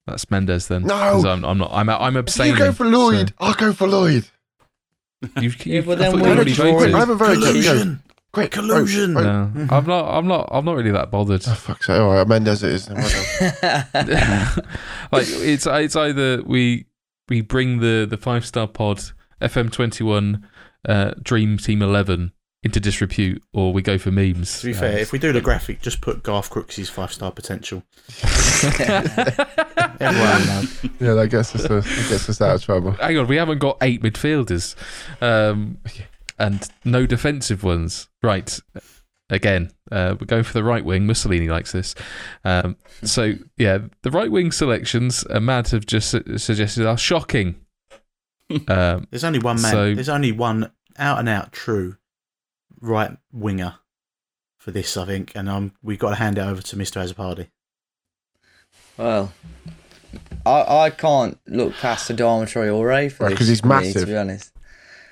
That's Mendes then. No! 'Cause I'm, I'm not. I'm I'm If abstaining. you go for Lloyd, I'll go for Lloyd. So you've, Yeah, you've, but I then thought we're you already drawing- voted. I haven't voted. Go. Collusion. Quick, Collusion. vote, vote. No, I'm not. I'm not. I'm not really that bothered. Oh, fuck's sake. All right, Mendes it is. then. Well done. like it's it's either we we bring the the five star pod FM twenty one uh, Dream Team eleven into disrepute, or we go for memes. To be fair, if we do the graphic, just put Garth Crooks' five star potential. Everyone knows. yeah, that gets us, that gets us out of trouble. hang on, we haven't got eight midfielders, um, and no defensive ones. Right, again, uh, we're going for the right wing. Mussolini likes this. Um, so yeah, the right wing selections uh, Mad have just su- suggested are shocking. Um, There's only one man. So- There's only one out and out true right winger for this, I think, and um, we've got to hand it over to Mr. Azzopardi. well, I I can't look past the Adama Traore for Right, this 'cause he's for me, massive. to be honest.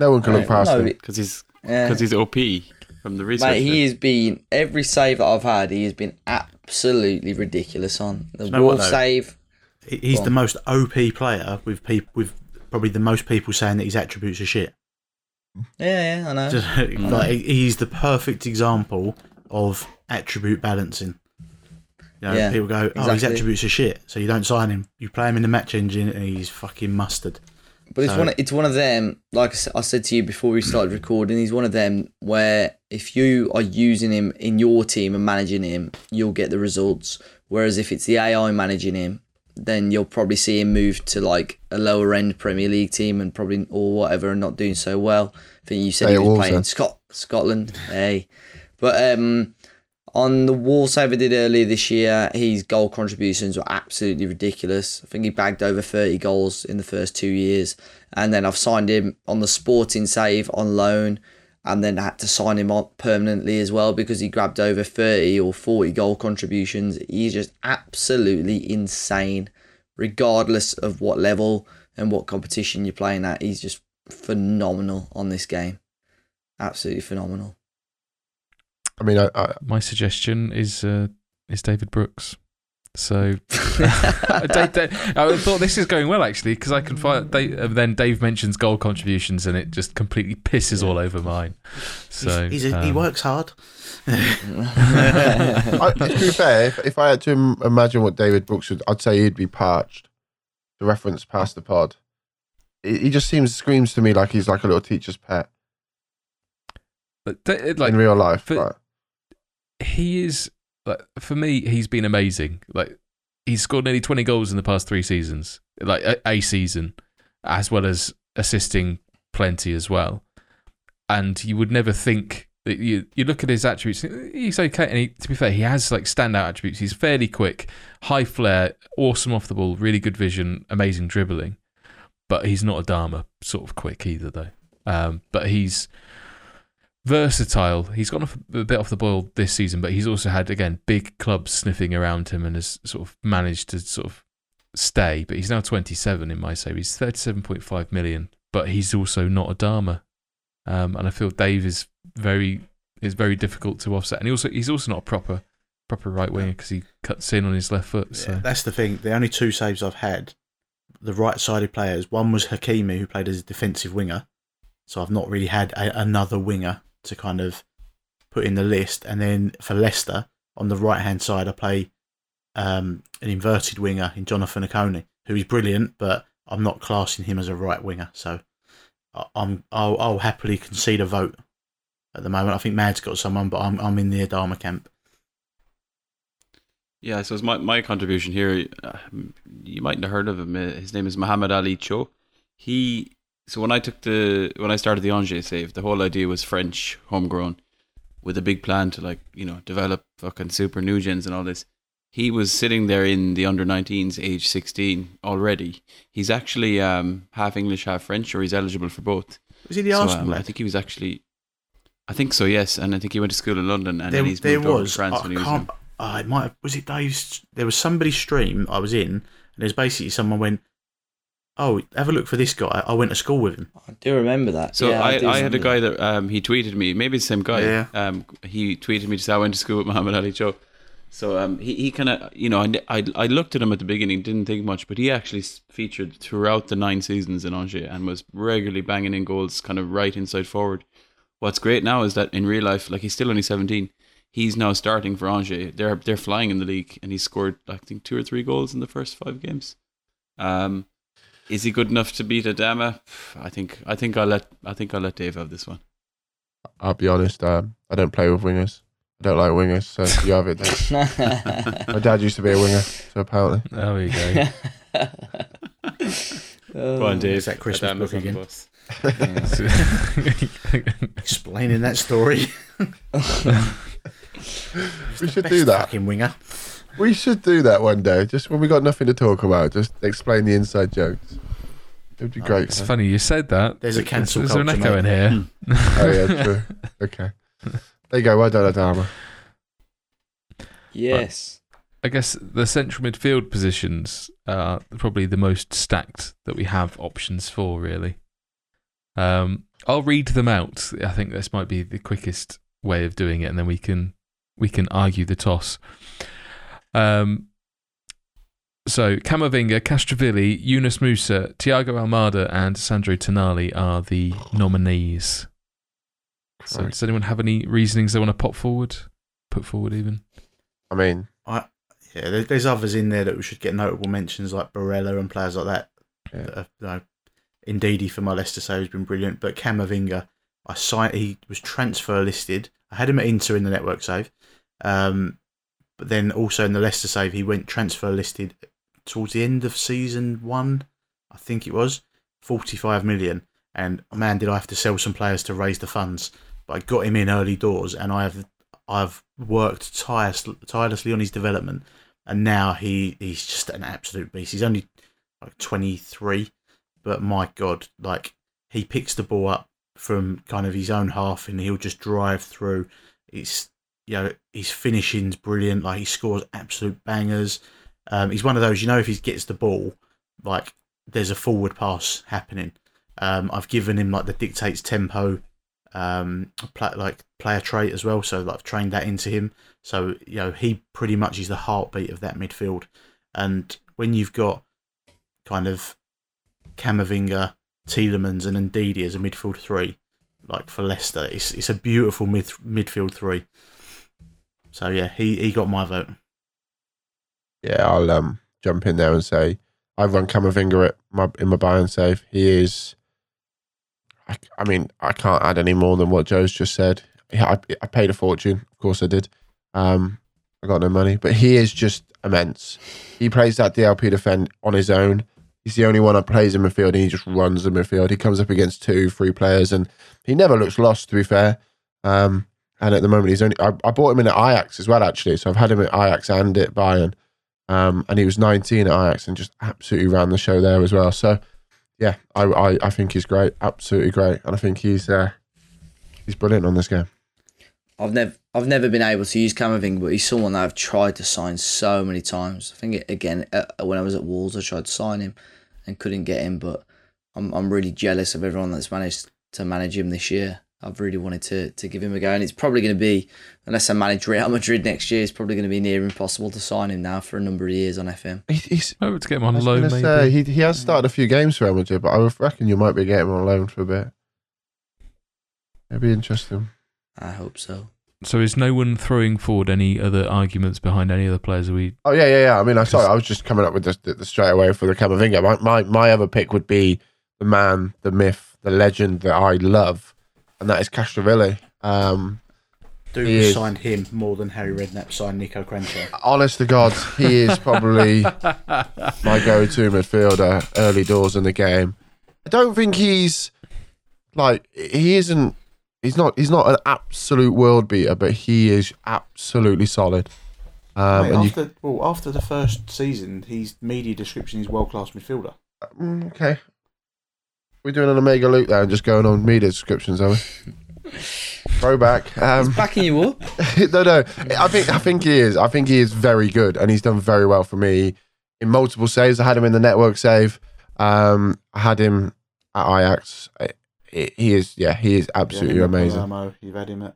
No one can look past no, him. because he's Yeah. because he's OP from the research. Mate, he bit. has been every save that I've had. He has been absolutely ridiculous on the you know what, save. He's the most OP player with people with probably the most people saying that his attributes are shit. Yeah, yeah, I know. Just, like, he's the perfect example of attribute balancing. You know, Yeah, people go, "Oh, his attributes are shit," so you don't sign him. You play him in the match engine, and he's fucking mustard. But it's So- one. Of, it's one of them. Like I said to you before we started recording, he's one of them where if you are using him in your team and managing him, you'll get the results. Whereas if it's the AI managing him, then you'll probably see him move to like a lower end Premier League team and probably or whatever and not doing so well. I think you said Hey, he was playing. Scot Scotland. hey, but um, on the wall save I did earlier this year, his goal contributions were absolutely ridiculous. I think he bagged over 30 goals in the first two years. And then I've signed him on the sporting save on loan and then had to sign him on permanently as well because he grabbed over 30 or 40 goal contributions. He's just absolutely insane, regardless of what level and what competition you're playing at. He's just phenomenal on this game. Absolutely phenomenal. I mean, I, I, my suggestion is uh, is David Brooks. So I, Dave- I thought this is going well actually because I can find. Dave, uh, then Dave mentions goal contributions and it just completely pisses all over mine. So he's, he's a, he um, works hard. I, to be fair, if, if I had to im- imagine what David Brooks would, I'd say he'd be parched. The reference past the pod. He, he just seems screams to me like he's like a little teacher's pet but like in real life. for- right. he is like for me he's been amazing. Like he's scored nearly 20 goals in the past three seasons like a, a season as well as assisting plenty as well. And you would never think that you you look at his attributes he's okay and he, to be fair he has like standout attributes. He's fairly quick high flair awesome off the ball really good vision amazing dribbling. But he's not Adama sort of quick either though. Um, but he's versatile. He's gone off a bit off the boil this season, but he's also had again big clubs sniffing around him and has sort of managed to sort of stay. But he's now 27 in my save. He's 37.5 million, but he's also not Adama. Um, and I feel Dave is very is very difficult to offset. And he also he's also not a proper proper right winger because he cuts in on his left foot. So Yeah, that's the thing. The only two saves I've had, the right-sided players. One was Hakimi, who played as a defensive winger. So I've not really had a, another winger to kind of put in the list. And then for Leicester, on the right-hand side, I play um, an inverted winger in Jonathan Ikoné, who is brilliant, but I'm not classing him as a right winger. So I- I'm I'll, I'll happily concede a vote at the moment. I think Mad's got someone, but I'm I'm in the Adama camp. Yeah, so it's my, my contribution here. Uh, you mightn't have heard of him. Uh, His name is Mohamed-Ali Cho. He so when I took the when I started the Angers save, the whole idea was French, homegrown, with a big plan to like you know develop fucking super new gens and all this. He was sitting there in the under 19s, age 16 already. He's actually um, half English, half French, or he's eligible for both. Was he the So, Arsenal um. I think he was actually. I think so, yes, and I think he went to school in London, and there, then he's there moved over was. to France I when he was. can't. It might have, was it Dave's? There was somebody's stream I was in, and there's basically someone went, "Oh, have a look for this guy. I went to school with him." I do remember that. So Yeah, I, do I had a guy that um, he tweeted me. Maybe the same guy. Yeah. Um, he tweeted me to say I went to school with Mohamed-Ali Cho. So um, he, he kind of, you know, I, I, I looked at him at the beginning, didn't think much, but he actually featured throughout the nine seasons in Angers and was regularly banging in goals, kind of right inside forward. What's great now is that in real life, like he's still only 17, he's now starting for Angers. They're they're flying in the league, and he scored I think two or three goals in the first five games. Um, is he good enough to beat Adama? I think I think I'll let I think I'll let Dave have this one. I'll be honest. Um, I don't play with wingers. I don't like wingers. So you have it. Dave. My dad used to be a winger, so apparently. There we go. Go on, Dave. It's that Christmas Adama's book on again. Explaining that story. We should do that. Fucking winger. We should do that one day. Just when we got nothing to talk about, just explain the inside jokes. It would be great. it's funny you said that. There's a cancel There's an culture, echo in here. Oh yeah, true. Okay. There you go. Well done, Adama. yes. I guess the central midfield positions are probably the most stacked that we have options for, really. Um, I'll read them out. I think this might be the quickest way of doing it, and then we can we can argue the toss. Um, so Camavinga, Castrovilli, Yunus Musah, Tiago Almada, and Sandro Tonali are the nominees. So does anyone have any reasonings they want to pop forward? Put forward even? I mean, I, yeah, there- there's others in there that we should get notable mentions like Barella and players like that. Yeah. that are, you know, Ndidi for my Leicester save has been brilliant, but Camavinga, I signed. He was transfer listed. I had him at Inter in the network save, um, but then also in the Leicester save, he went transfer listed towards the end of season one, I think it was, forty-five million. And man, did I have to sell some players to raise the funds? But I got him in early doors, and I have I've worked tireless, tirelessly on his development, and now he he's just an absolute beast. He's only like 23, but my god, like he picks the ball up from kind of his own half, and he'll just drive through. It's you know his finishing's brilliant. Like he scores absolute bangers. Um, he's one of those you know if he gets the ball, like there's a forward pass happening. Um, I've given him like the dictates tempo um like player trait as well so like, I've trained that into him so you know he pretty much is the heartbeat of that midfield and when you've got kind of Camavinga Tielemans and Ndidi as a midfield three like for Leicester it's it's a beautiful mid, midfield three so yeah he he got my vote yeah, I'll um jump in there and say I've run Camavinga at my in my Bayern save. He is. I, I mean, I can't add any more than what Joe's just said. Yeah, I, I paid a fortune, of course I did. Um, I got no money, but he is just immense. He plays that DLP defend on his own. He's the only one that plays in midfield, and he just runs the midfield. He comes up against two, three players, and he never looks lost. To be fair, um, and at the moment he's only. I, I bought him in at Ajax as well, actually. So I've had him at Ajax and at Bayern. Um, and he was 19 at Ajax and just absolutely ran the show there as well. So, yeah, I, I, I think he's great, absolutely great, and I think he's uh, he's brilliant on this game. I've never I've never been able to use Camavinga, but he's someone that I've tried to sign so many times. I think it, again uh, when I was at Wolves, I tried to sign him and couldn't get him. But I'm I'm really jealous of everyone that's managed to manage him this year. I've really wanted to to give him a go, and it's probably going to be unless I manage Real Madrid next year, it's probably going to be near impossible to sign him now for a number of years on FM. He's. Oh, to get him on was loan, maybe. say, he he has started a few games for Real Madrid, but I reckon you might be getting him on loan for a bit. It'd be interesting. I hope so. So is no one throwing forward any other arguments behind any other players we Oh yeah, yeah, yeah. I mean, I sorry, I was just coming up with the, the, the straight away for the Camavinga. My, my my other pick would be the man, the myth, the legend that I love, and that is Castrovilli. Um, Duke He is. signed him more than Harry Redknapp signed Niko Kranjcar honest to God, he is probably my go-to midfielder early doors in the game. I don't think he's like he isn't. He's not. He's not an absolute world beater, but he is absolutely solid. Um, Mate, and you, after well after the first season his media description is world class midfielder Mm, okay, we're doing an Omega loop there and just going on media descriptions, are we? Throwback. Um, He's backing you up. no, no. I think I think he is. I think he is very good, and he's done very well for me in multiple saves. I had him in the network save. Um, I had him at Ajax. I- I- He is, yeah, he is absolutely You've had him at amazing. Palermo, you've had him at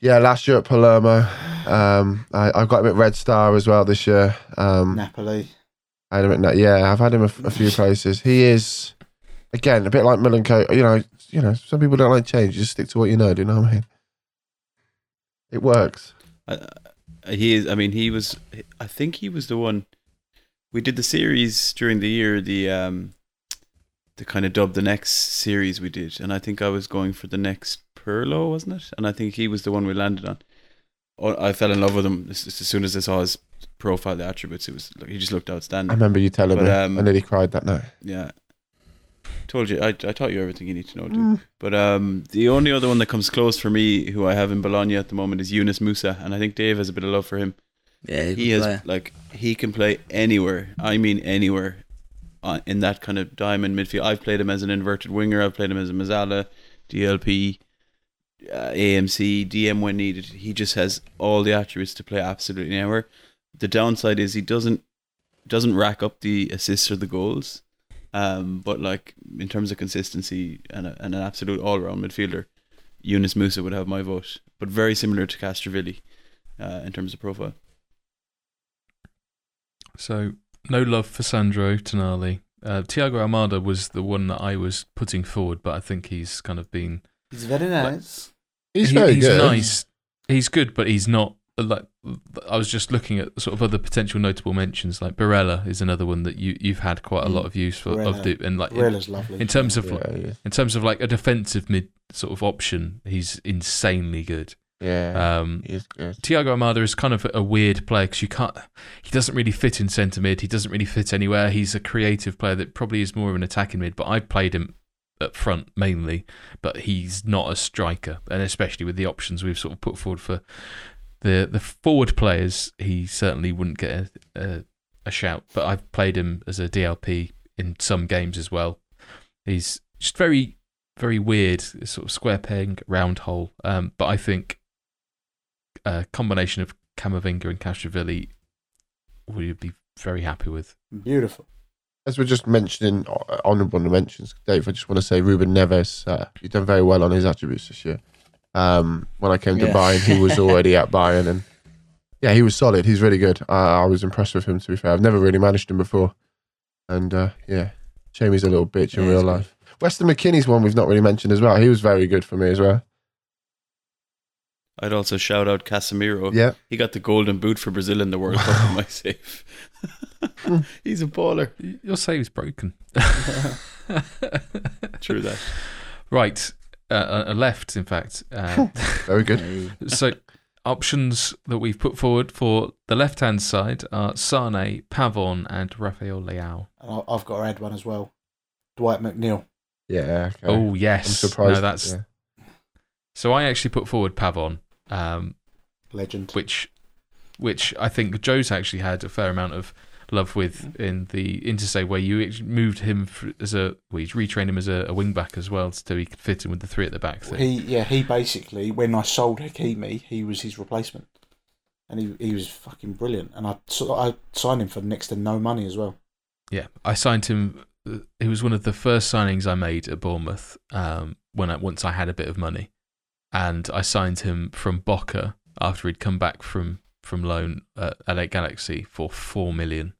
Yeah, last year at Palermo. Um, I, I've got him at Red Star as well this year. Um, Napoli. I had him at Na- yeah, I've had him a, f- a few places. He is again a bit like Milenko. You know, you know, some people don't like change. You just stick to what you know. Do you know what I mean? It works. Uh, he is. I mean, he was. I think he was the one. We did the series during the year. The um, the kind of dub the next series we did, and I think I was going for the next Pirlo, wasn't it? And I think he was the one we landed on. Oh, I fell in love with him as, as soon as I saw his profile, the attributes. It was he just looked outstanding. I remember you telling But, me. um, I nearly cried that night. Yeah. Told you, I, I taught you everything you need to know, dude. But um, the only other one that comes close for me, who I have in Bologna at the moment, is Yunus Musah, and I think Dave has a bit of love for him. Yeah, he's a He good has player. like he can play anywhere. I mean anywhere, uh, in that kind of diamond midfield. I've played him as an inverted winger. I've played him as a Mezzala, DLP, uh, AMC, DM when needed. He just has all the attributes to play absolutely anywhere. The downside is he doesn't doesn't rack up the assists or the goals. Um, but like in terms of consistency and, a, and an absolute all round midfielder, Yunus Musah would have my vote. But very similar to Castrovilli uh, in terms of profile. So no love for Sandro Tonali. Uh, Tiago Almada was the one that I was putting forward, but I think he's kind of been. He's very nice. He's he- very he's good. nice. He's good, but he's not like. I was just looking at sort of other potential notable mentions. Like Barella is another one that you you've had quite a Mm. lot of use for. Barella. Of the, and like in, Barella's lovely. in terms of Yeah, yeah. in terms of like a defensive mid sort of option, he's insanely good. yeah. Um, He's good. Tiago Almada is kind of a weird player because you can't. He doesn't really fit in centre mid. He doesn't really fit anywhere. He's a creative player that probably is more of an attacking mid. But I played him up front mainly, but he's not a striker, and especially with the options we've sort of put forward for the the forward players, he certainly wouldn't get a, a, a shout. But I've played him as a DLP in some games as well. He's just very very weird, sort of square peg, round hole. Um, but I think a combination of Camavinga and Castrovilli would be very happy with. Beautiful. As we're just mentioning uh, honourable mentions, Dave, I just want to say Ruben Neves, uh, you've done very well on his attributes this year. Um, when I came to Yeah. Bayern, he was already at Bayern, and yeah, he was solid. He's really good. I, I was impressed with him. To be fair, I've never really managed him before, and uh, yeah, shame he's a little bitch in Yeah, real he's life. Weston McKennie's one we've not really mentioned as well. He was very good for me as well. I'd also shout out Casemiro. Yeah, He got the golden boot for Brazil in the World Cup in my save. He's a baller. Your save's broken. True that. Right, uh, uh, left, in fact. Uh, very good. so options that we've put forward for the left-hand side are Sane, Pavon, and Rafael Leao. And I- I've got to add one as well. Dwight McNeil. Yeah. Okay. Oh I'm yes, surprised. No, that's yeah. so. I actually put forward Pavon, um, Legend. which, which I think Joe's actually had a fair amount of love with in the Intersay, where you moved him as a, well, you retrained him as a, a wing back as well, so he could fit in with the three at the back thing. He yeah he basically when I sold Hakimi he was his replacement, and he he was fucking brilliant. And I so I signed him for next to no money as well. Yeah, I signed him. uh, He was one of the first signings I made at Bournemouth um, when I once I had a bit of money, and I signed him from Boca after he'd come back from from loan at LA Galaxy for four million,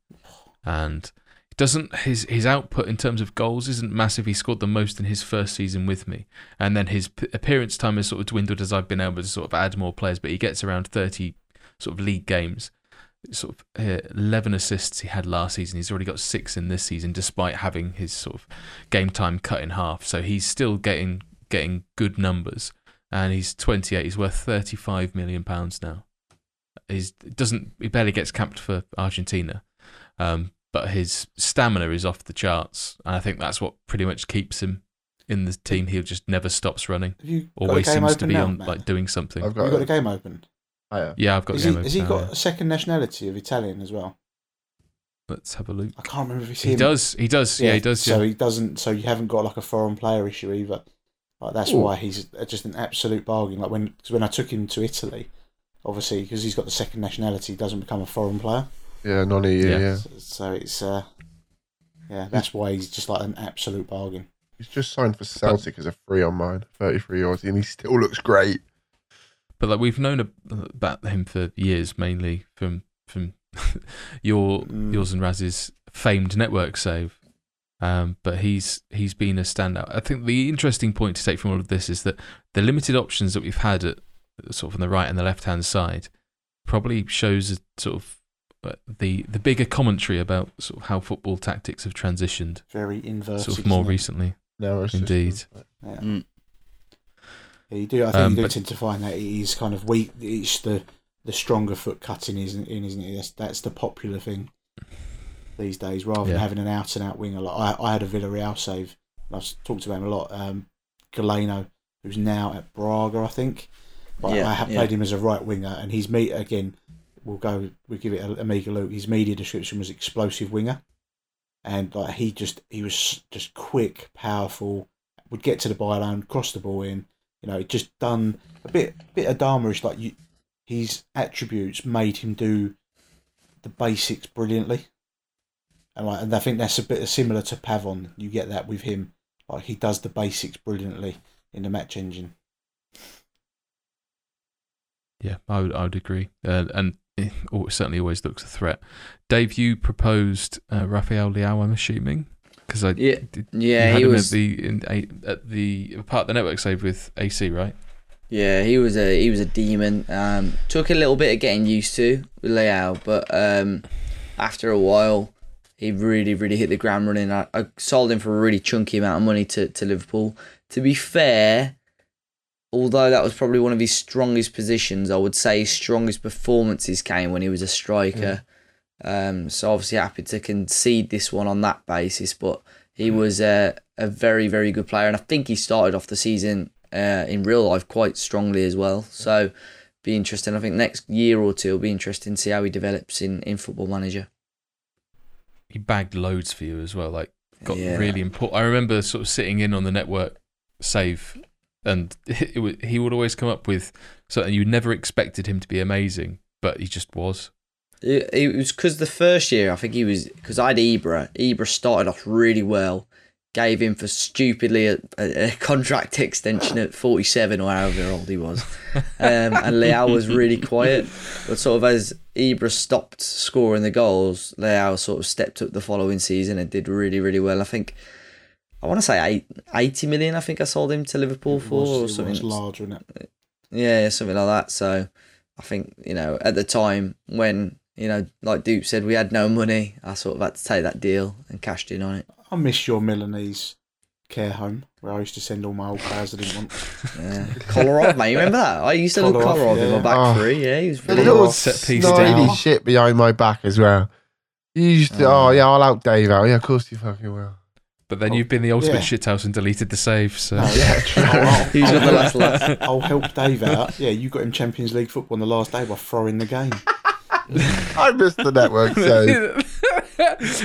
and doesn't his his output in terms of goals isn't massive. He scored the most in his first season with me, and then his p- appearance time has sort of dwindled as I've been able to sort of add more players. But he gets around thirty sort of league games sort of uh, 11 assists he had last season. He's already got six in this season, despite having his sort of game time cut in half. So he's still getting getting good numbers, and he's 28. He's worth 35 million pounds now. He's doesn't he barely gets capped for Argentina, um, but his stamina is off the charts, and I think that's what pretty much keeps him in the team. He just never stops running. Have you Always seems to be now, on Matt? like doing something. I've got. you got the game open? I have. yeah, I've got. Is the he, game has he got now, a second nationality of Italian as well? Let's have a look. I can't remember if it's He him. does. He does. Yeah, he does. So Yeah. he doesn't. So you haven't got like a foreign player issue either. Like that's Ooh. why he's just an absolute bargain. Like when cause when I took him to Italy, obviously because he's got the second nationality, he doesn't become a foreign player. Yeah, non-EU. Yeah. Yeah. So, so it's uh, yeah, that's why he's just like an absolute bargain. He's just signed for Celtic as a free on mine, 33 years, and he still looks great. but like we've known about him for years, mainly from from your Mm. yours and Raz's famed network save. Um, but he's he's been a standout. I think the interesting point to take from all of this is that the limited options that we've had at sort of on the right and the left hand side probably shows a sort of uh, the the bigger commentary about sort of how football tactics have transitioned Very inverted. sort of more it? recently. No, it's Indeed. Yeah. Mm. Yeah, you do. I think Um, you do but- tend to find that it is kind of weak. It's the the stronger foot cutting, isn't in, isn't it? That's, that's the popular thing these days, rather Yeah. than having an out and out winger. Like I, I had a Villarreal save. and I've talked about him a lot. Um, Galeno, who's now at Braga, I think. But Yeah, I have yeah. played him as a right winger, and he's me again. We'll go. We'll give it a, a mega loop. His media description was explosive winger, and like he just he was just quick, powerful. Would get to the byline, cross the ball in. You know, just done a bit bit of Adama-ish. Like you, his attributes made him do the basics brilliantly. And like, and I think that's a bit similar to Pavon. You get that with him. Like he does the basics brilliantly in the match engine. Yeah, I would I would agree, uh, and it certainly always looks a threat. Dave, you proposed uh, Rafael Leao, I'm assuming, because I Yeah, did, yeah, had he him was. at the in, a- at the part of the network save with AC, right? Yeah, he was a he was a demon. Um, took a little bit of getting used to with Leao, but um, after a while, he really really hit the ground running. I, I sold him for a really chunky amount of money to, to Liverpool. To be fair, although that was probably one of his strongest positions, I would say his strongest performances came when he was a striker. Um, so obviously happy to concede this one on that basis, but he was a, a very very good player, and I think he started off the season uh, in real life quite strongly as well. So be interesting. I think next year or two will be interesting to see how he develops in, in Football Manager. He bagged loads for you as well. Like got Yeah. really important. I remember sort of sitting in on the network save, and it, he would always come up with something you never expected him to be amazing, but he just was. It, it was because the first year I think he was because I had Ibra. Ibra started off really well. Gave him for stupidly a, a, a contract extension at 47 or however old he was. Um, and Leao was really quiet. But sort of as Ibra stopped scoring the goals, Leao sort of stepped up the following season and did really, really well. I think, I want to say eight, 80 million, I think I sold him to Liverpool It for or something. was larger than that. Yeah, something like that. So I think, you know, at the time when, you know, like Dupe said, we had no money, I sort of had to take that deal and cashed in on it. I miss your Milanese care home where I used to send all my old players I didn't want. Yeah. Kolarov, mate, you remember that? I used to look Kolarov, Kolarov in my yeah. back Oh. three. Yeah, he was The really little set piece snidey down. shit behind my back as well. You used to, Oh. oh yeah, I'll out Dave out. Yeah, of course you fucking will. But then Oh, you've been the ultimate yeah. shithouse and deleted the save. So Oh, yeah, oh, true. He's got the last laugh. I'll help Dave out. Yeah, you got him Champions League football on the last day by throwing the game. I missed the network, so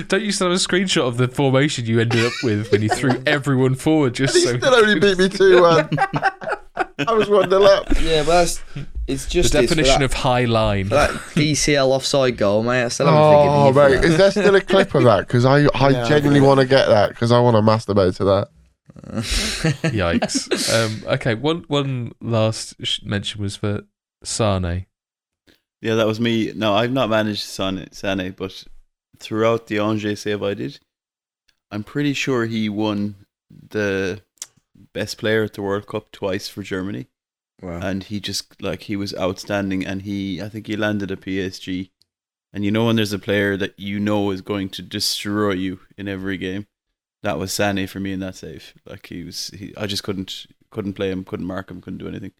Don't you still have a screenshot of the formation you ended up with when you threw everyone forward just he so still only beat me two one. I was one nil up. Yeah, but that's, it's just the just definition of high line. that PCL offside goal, mate. I still haven't Oh forgiven mate, is there still a clip of that? Because I, I Yeah, genuinely want to get that because I want to masturbate to that. that. Yikes. Um, okay, one one last sh- mention was for Sane. Yeah, that was me. No, I've not managed Sane, Sane, but throughout the Angers save I did, I'm pretty sure he won the best player at the World Cup twice for Germany, Wow. and he just like he was outstanding, and he I think he landed a PSG, and you know when there's a player that you know is going to destroy you in every game, that was Sane for me in that save. Like he was, he, I just couldn't couldn't play him, couldn't mark him, couldn't do anything.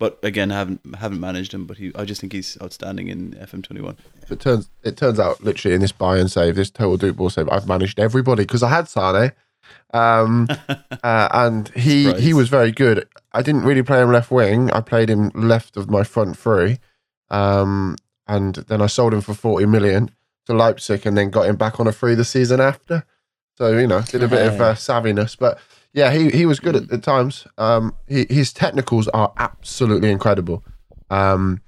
But again, I haven't haven't managed him, but he I just think he's outstanding in FM21. It turns it turns out literally in this Bayern save, this total dupe ball save, I've managed everybody because I had Sane, um, uh, and he he was very good. I didn't really play him left wing. I played him left of my front three, um, and then I sold him for forty million to Leipzig, and then got him back on a free the season after. So you know, did a bit of uh, savviness, but yeah, he he was good at the times. Um, he, his technicals are absolutely incredible. Um,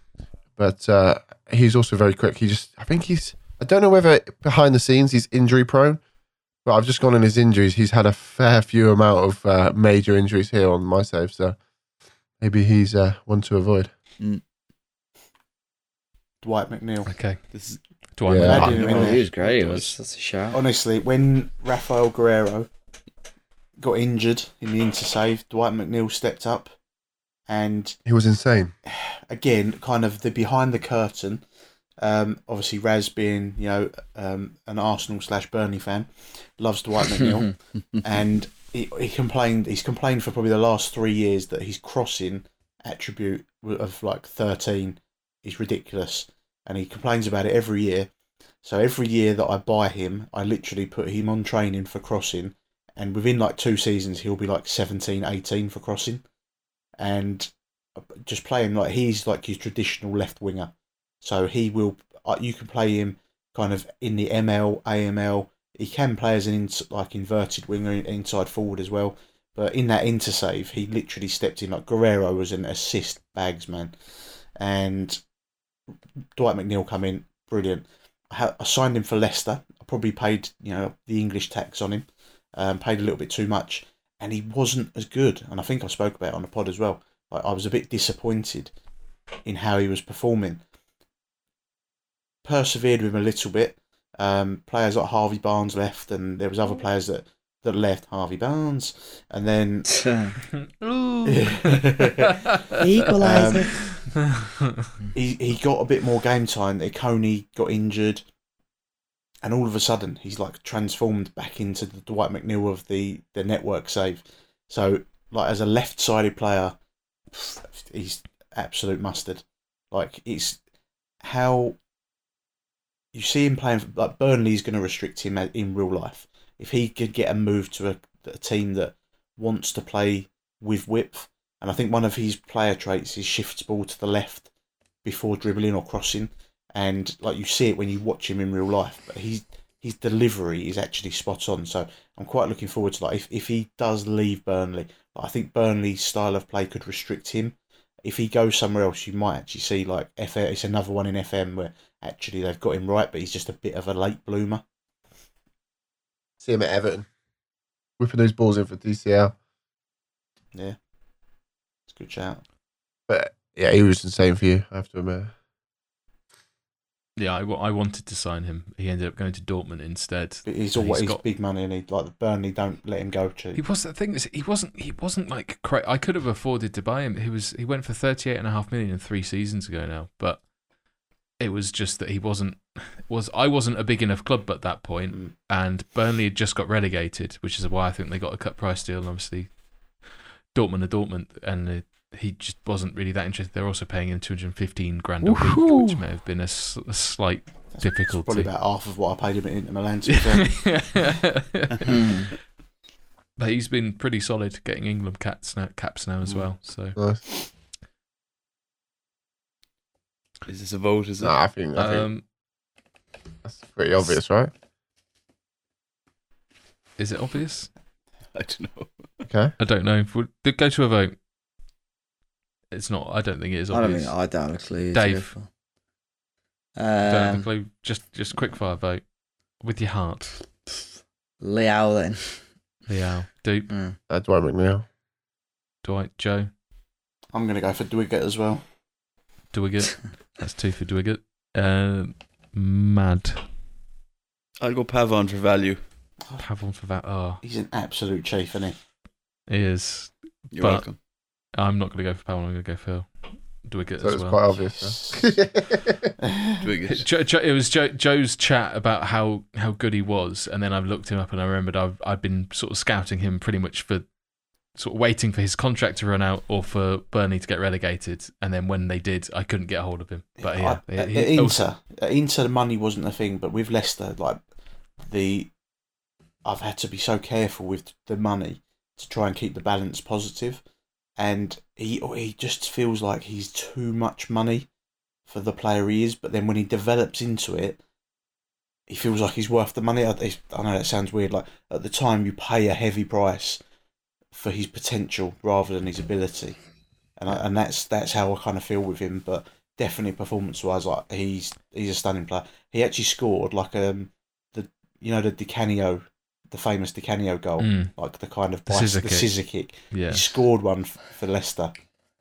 but uh, he's also very quick. He just, I think he's, I don't know whether behind the scenes he's injury prone, but I've just gone on his injuries. He's had a fair few amount of uh, major injuries here on my save, so maybe he's uh, one to avoid. Dwight McNeil. Okay. This is Do I Yeah. know? I Oh, he was great. It was that's a shout. Honestly, when Rafael Guerrero got injured in the inter intersave, Dwight McNeil stepped up, and He was insane. again, kind of the behind the curtain. Um, obviously, Raz being you know um, an Arsenal slash Burnley fan, loves Dwight McNeil, and he, he complained. He's complained for probably the last three years that his crossing attribute of like thirteen is ridiculous, and he complains about it every year. So every year that I buy him, I literally put him on training for crossing, and within like two seasons, he'll be like 17, 18 for crossing, and just playing him like he's like your traditional left winger. So he will. uh, You can play him kind of in the ML, AML. He can play as an ins like inverted winger, inside forward as well. But in that intersave, he literally stepped in. Like Guerrero was an assist bags man, and Dwight McNeil come in brilliant. I, signed him for Leicester. I probably paid you know the English tax on him, um, paid a little bit too much, and he wasn't as good. And I think I spoke about it on the pod as well. I was a bit disappointed in how he was performing. Persevered with him a little bit. Um, players like Harvey Barnes left, and there was other players that, that left. Harvey Barnes, and then Ooh. Equaliser. he he got a bit more game time. Coney got injured, and all of a sudden he's like transformed back into the Dwight McNeil of the the network save. So like as a left-sided player, he's absolute mustard. Like it's how you see him playing. For, like Burnley's going to restrict him in real life. If he could get a move to a, a team that wants to play with width, and I think one of his player traits is shifts ball to the left before dribbling or crossing. And like you see it when you watch him in real life, but he's his delivery is actually spot on. So I'm quite looking forward to that. If if he does leave Burnley, I think Burnley's style of play could restrict him. If he goes somewhere else, you might actually see like FM. It's another one in FM where actually they've got him right, but he's just a bit of a late bloomer. See him at Everton, whipping those balls in for DCL. Yeah, it's a good shout. But yeah, he was insane for you. I have to admit. yeah, I, I wanted to sign him. He ended up going to Dortmund instead. But he's always he's he's got- big money, and he like Burnley don't let him go cheap. He was the thing is he wasn't he wasn't like cra- I could have afforded to buy him. He was he went for thirty eight and a half million in three seasons ago now, but it was just that he wasn't was I wasn't a big enough club at that point, Mm. and Burnley had just got relegated, which is why I think they got a cut price deal. And obviously, Dortmund are Dortmund, and uh, he just wasn't really that interested. They're also paying him two hundred fifteen grand a week, which may have been a slight That's difficulty. Probably about half of what I paid him at Inter Milan. To be fair. Hmm. But he's been pretty solid getting England caps now, caps now as Mm. well. So Nice. Is this a vote? Is it? No, I think, I think um, that's pretty obvious, right? is it obvious? I don't know. Okay. I don't know. Would go to a vote? It's not. I don't think it is I don't think I don't have a clue. Dave. go for. don't have a Um, clue. Just just quick fire vote with your heart. Liao then. Yeah. Dupe, Mm. Uh, Dwight McNeil. Dwight, Joe, I'm gonna go for Dwiggett as well. Dwiggett. That's two for Dwiggett. Uh, mad. I'll go Pavon for value. Pavon for that. Oh, He's an absolute chief, isn't he? he is. You're But- welcome. I'm not going to go for Pavon. I'm going to go for Dwiggett So as it's well. quite obvious. Huh? Dwiggett. Jo, Jo, it was jo, Joe's chat about how, how good he was, and then I looked him up and I remembered I've I've been sort of scouting him pretty much for sort of waiting for his contract to run out or for Burnley to get relegated, and then when they did, I couldn't get a hold of him. But yeah, I- he- at Inter, at Inter, the money wasn't a thing, but with Leicester, like the, I've had to be so careful with the money to try and keep the balance positive, and he he just feels like he's too much money for the player he is. But then when he develops into it, he feels like he's worth the money. I, I know that sounds weird. Like at the time, you pay a heavy price for his potential rather than his ability, and I, and that's that's how I kind of feel with him. But definitely performance wise, like he's he's a stunning player. He actually scored like um the you know the Di Canio, the famous Di Canio goal, Mm, like the kind of The scissor the kick. scissor kick. yeah, He scored one f- for Leicester,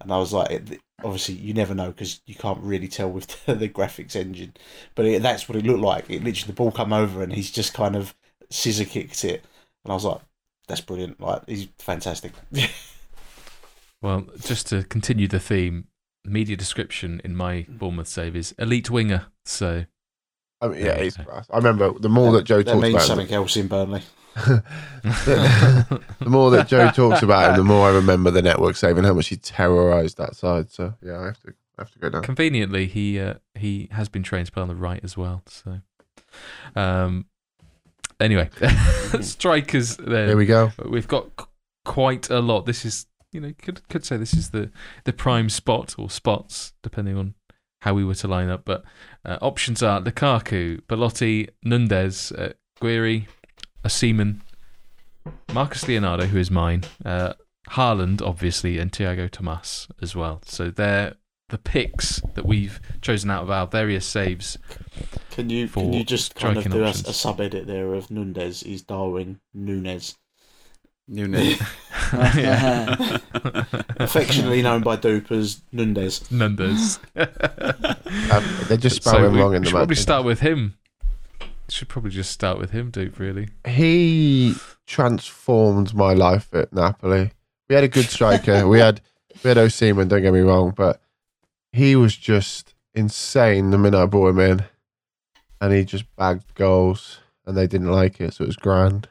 and I was like, it, obviously you never know because you can't really tell with the, the graphics engine, but it, that's what it looked like. It literally the ball come over and he's just kind of scissor kicked it, and I was like, that's brilliant. Like he's fantastic. Well, just to continue the theme, media description in my Bournemouth save is elite winger. So I mean, yeah, he's. I remember the more that Joe that talks means about him, something else in Burnley. the, the more that Joe talks about him, the more I remember the network save and how much he terrorised that side. So yeah, I have to I have to go down. conveniently, he uh, he has been trained to play on the right as well. So, um, anyway, strikers. There, Here we go. We've got c- quite a lot. This is, you know, could could say this is the the prime spot or spots, depending on how we were to line up. But uh, options are Lukaku, Belotti, Nunez, uh, Gouiri, Seaman, Marcus Leonardo, who is mine, uh, Haaland, obviously, and Tiago Tomás as well. So they're the picks that we've chosen out of our various saves. Can you can you just kind of do a, a sub edit there of Nunez is Darwin Nunez, Nunez. Affectionately known by Dupe as Nunez. Nunez. Um, they just spell So him we wrong in the should probably start with him. Should probably just start with him, Dupe. Really. He transformed my life at Napoli. We had a good striker. we had we had Osimhen. Don't get me wrong, but he was just insane the minute I brought him in, and he just bagged goals, and they didn't like it, so it was grand.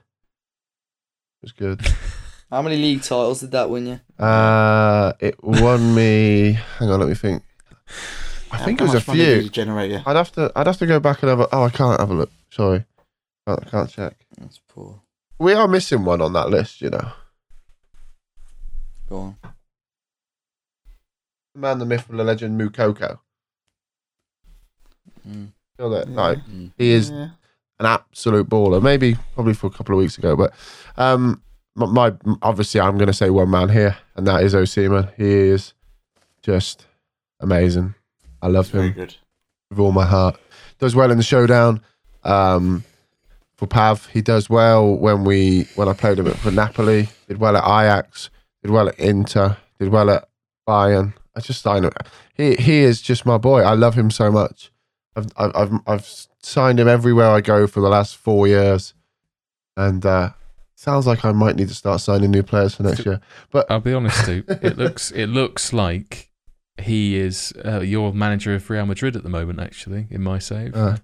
It was good. How many league titles did that win you? Uh, it won me. Hang on, let me think. I How- think it how was a much money did few. generate you? I'd have to. I'd have to go back and have a. Oh, I can't have a look. Sorry, I can't check. That's poor. We are missing one on that list. You know, Go on. The man, the myth, of the legend, Moukoko. Mm. Feel that? Yeah. Like Mm. he is Yeah. an absolute baller. Maybe probably for a couple of weeks ago, but um, my, my obviously I'm going to say one man here, and that is Osimhen. He is just amazing. I love Very him good. with all my heart. Does well in the showdown. Um, for Pav, he does well when we when I played him at for Napoli. Did well at Ajax. Did well at Inter. Did well at Bayern. I just I know he he is just my boy. I love him so much. I've I've I've, I've signed him everywhere I go for the last four years, and uh, sounds like I might need to start signing new players for next year. But I'll be honest, Dupe. It looks it looks like he is uh, your manager of Real Madrid at the moment. Actually, in my save, Uh,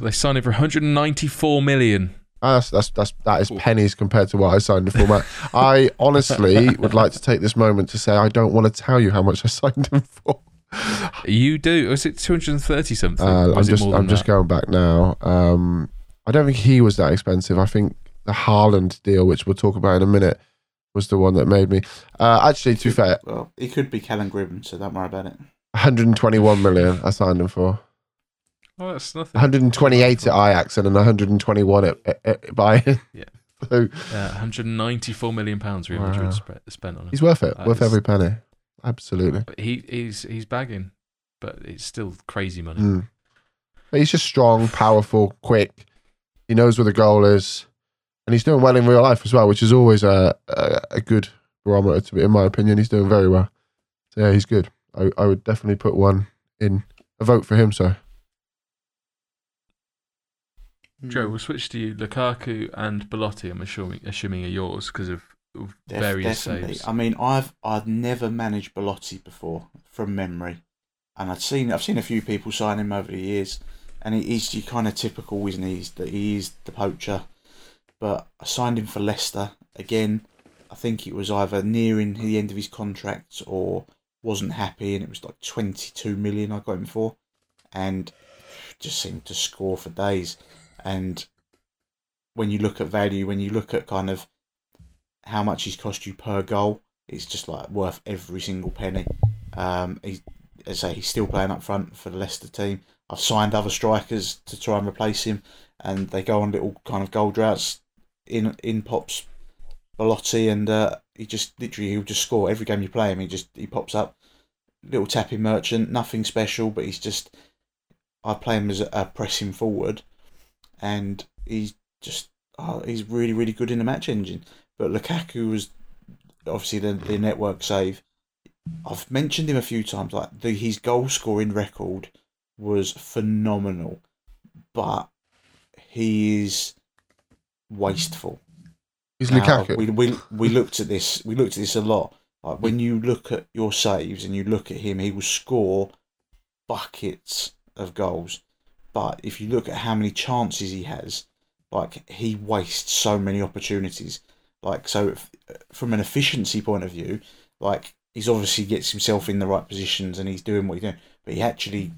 they signed him for 194 million. Ah, That's that's that's that is Ooh. pennies compared to what I signed him for. Matt. I honestly would like to take this moment to say I don't want to tell you how much I signed him for. You do? Was it 230 something? Uh, I'm just I'm than just going back now. Um, I don't think he was that expensive. I think the Haaland deal, which we'll talk about in a minute, was the one that made me. Uh, actually, to be fair, Well, it could be Kellen Gribben, so don't worry about it. 121 million I signed him for. Oh, that's nothing. 128 at Ajax and then 121 at, at, at Bayern. Yeah. so Uh, 194 million pounds Real Wow. Madrid spe- spent on him. he's worth it. That worth is- every penny. Absolutely. But he he's he's bagging, but it's still crazy money. Mm. He's just strong, powerful, quick. He knows where the goal is, and he's doing well in real life as well, which is always a a, a good barometer. To be, in my opinion, he's doing very well. So yeah, he's good. I, I would definitely put one in a vote for him. So Joe, hmm. we'll switch to you. Lukaku and Belotti. I'm assuming assuming are yours because of, Def- various definitely. saves. I mean, I've I've never managed Belotti before from memory, and I'd seen I've seen a few people sign him over the years, and he- he's kind of typical, isn't he? He's the, he is the poacher, but I signed him for Leicester again. I think it was either nearing the end of his contract or wasn't happy, and it was like twenty two million I got him for, and just seemed to score for days. And when you look at value, when you look at kind of how much he's cost you per goal, it's just like worth every single penny. Um, he, as I say, he's still playing up front for the Leicester team. I've signed other strikers to try and replace him, and they go on little kind of goal droughts. In in pops Belotti, and uh, he just literally he'll just score every game you play him. He just he pops up, little tapping merchant, nothing special, but he's just. I play him as a pressing forward, and he's just oh, he's really really good in the match engine. But Lukaku was obviously the, the network save. I've mentioned him a few times. Like the, his goal scoring record was phenomenal, but he is wasteful. He's Now, Lukaku. We, we we looked at this. We looked at this a lot. Like when you look at your saves and you look at him, he will score buckets of goals. But if you look at how many chances he has, like he wastes so many opportunities. Like so, if, from an efficiency point of view, like he's obviously gets himself in the right positions and he's doing what he's doing, but he actually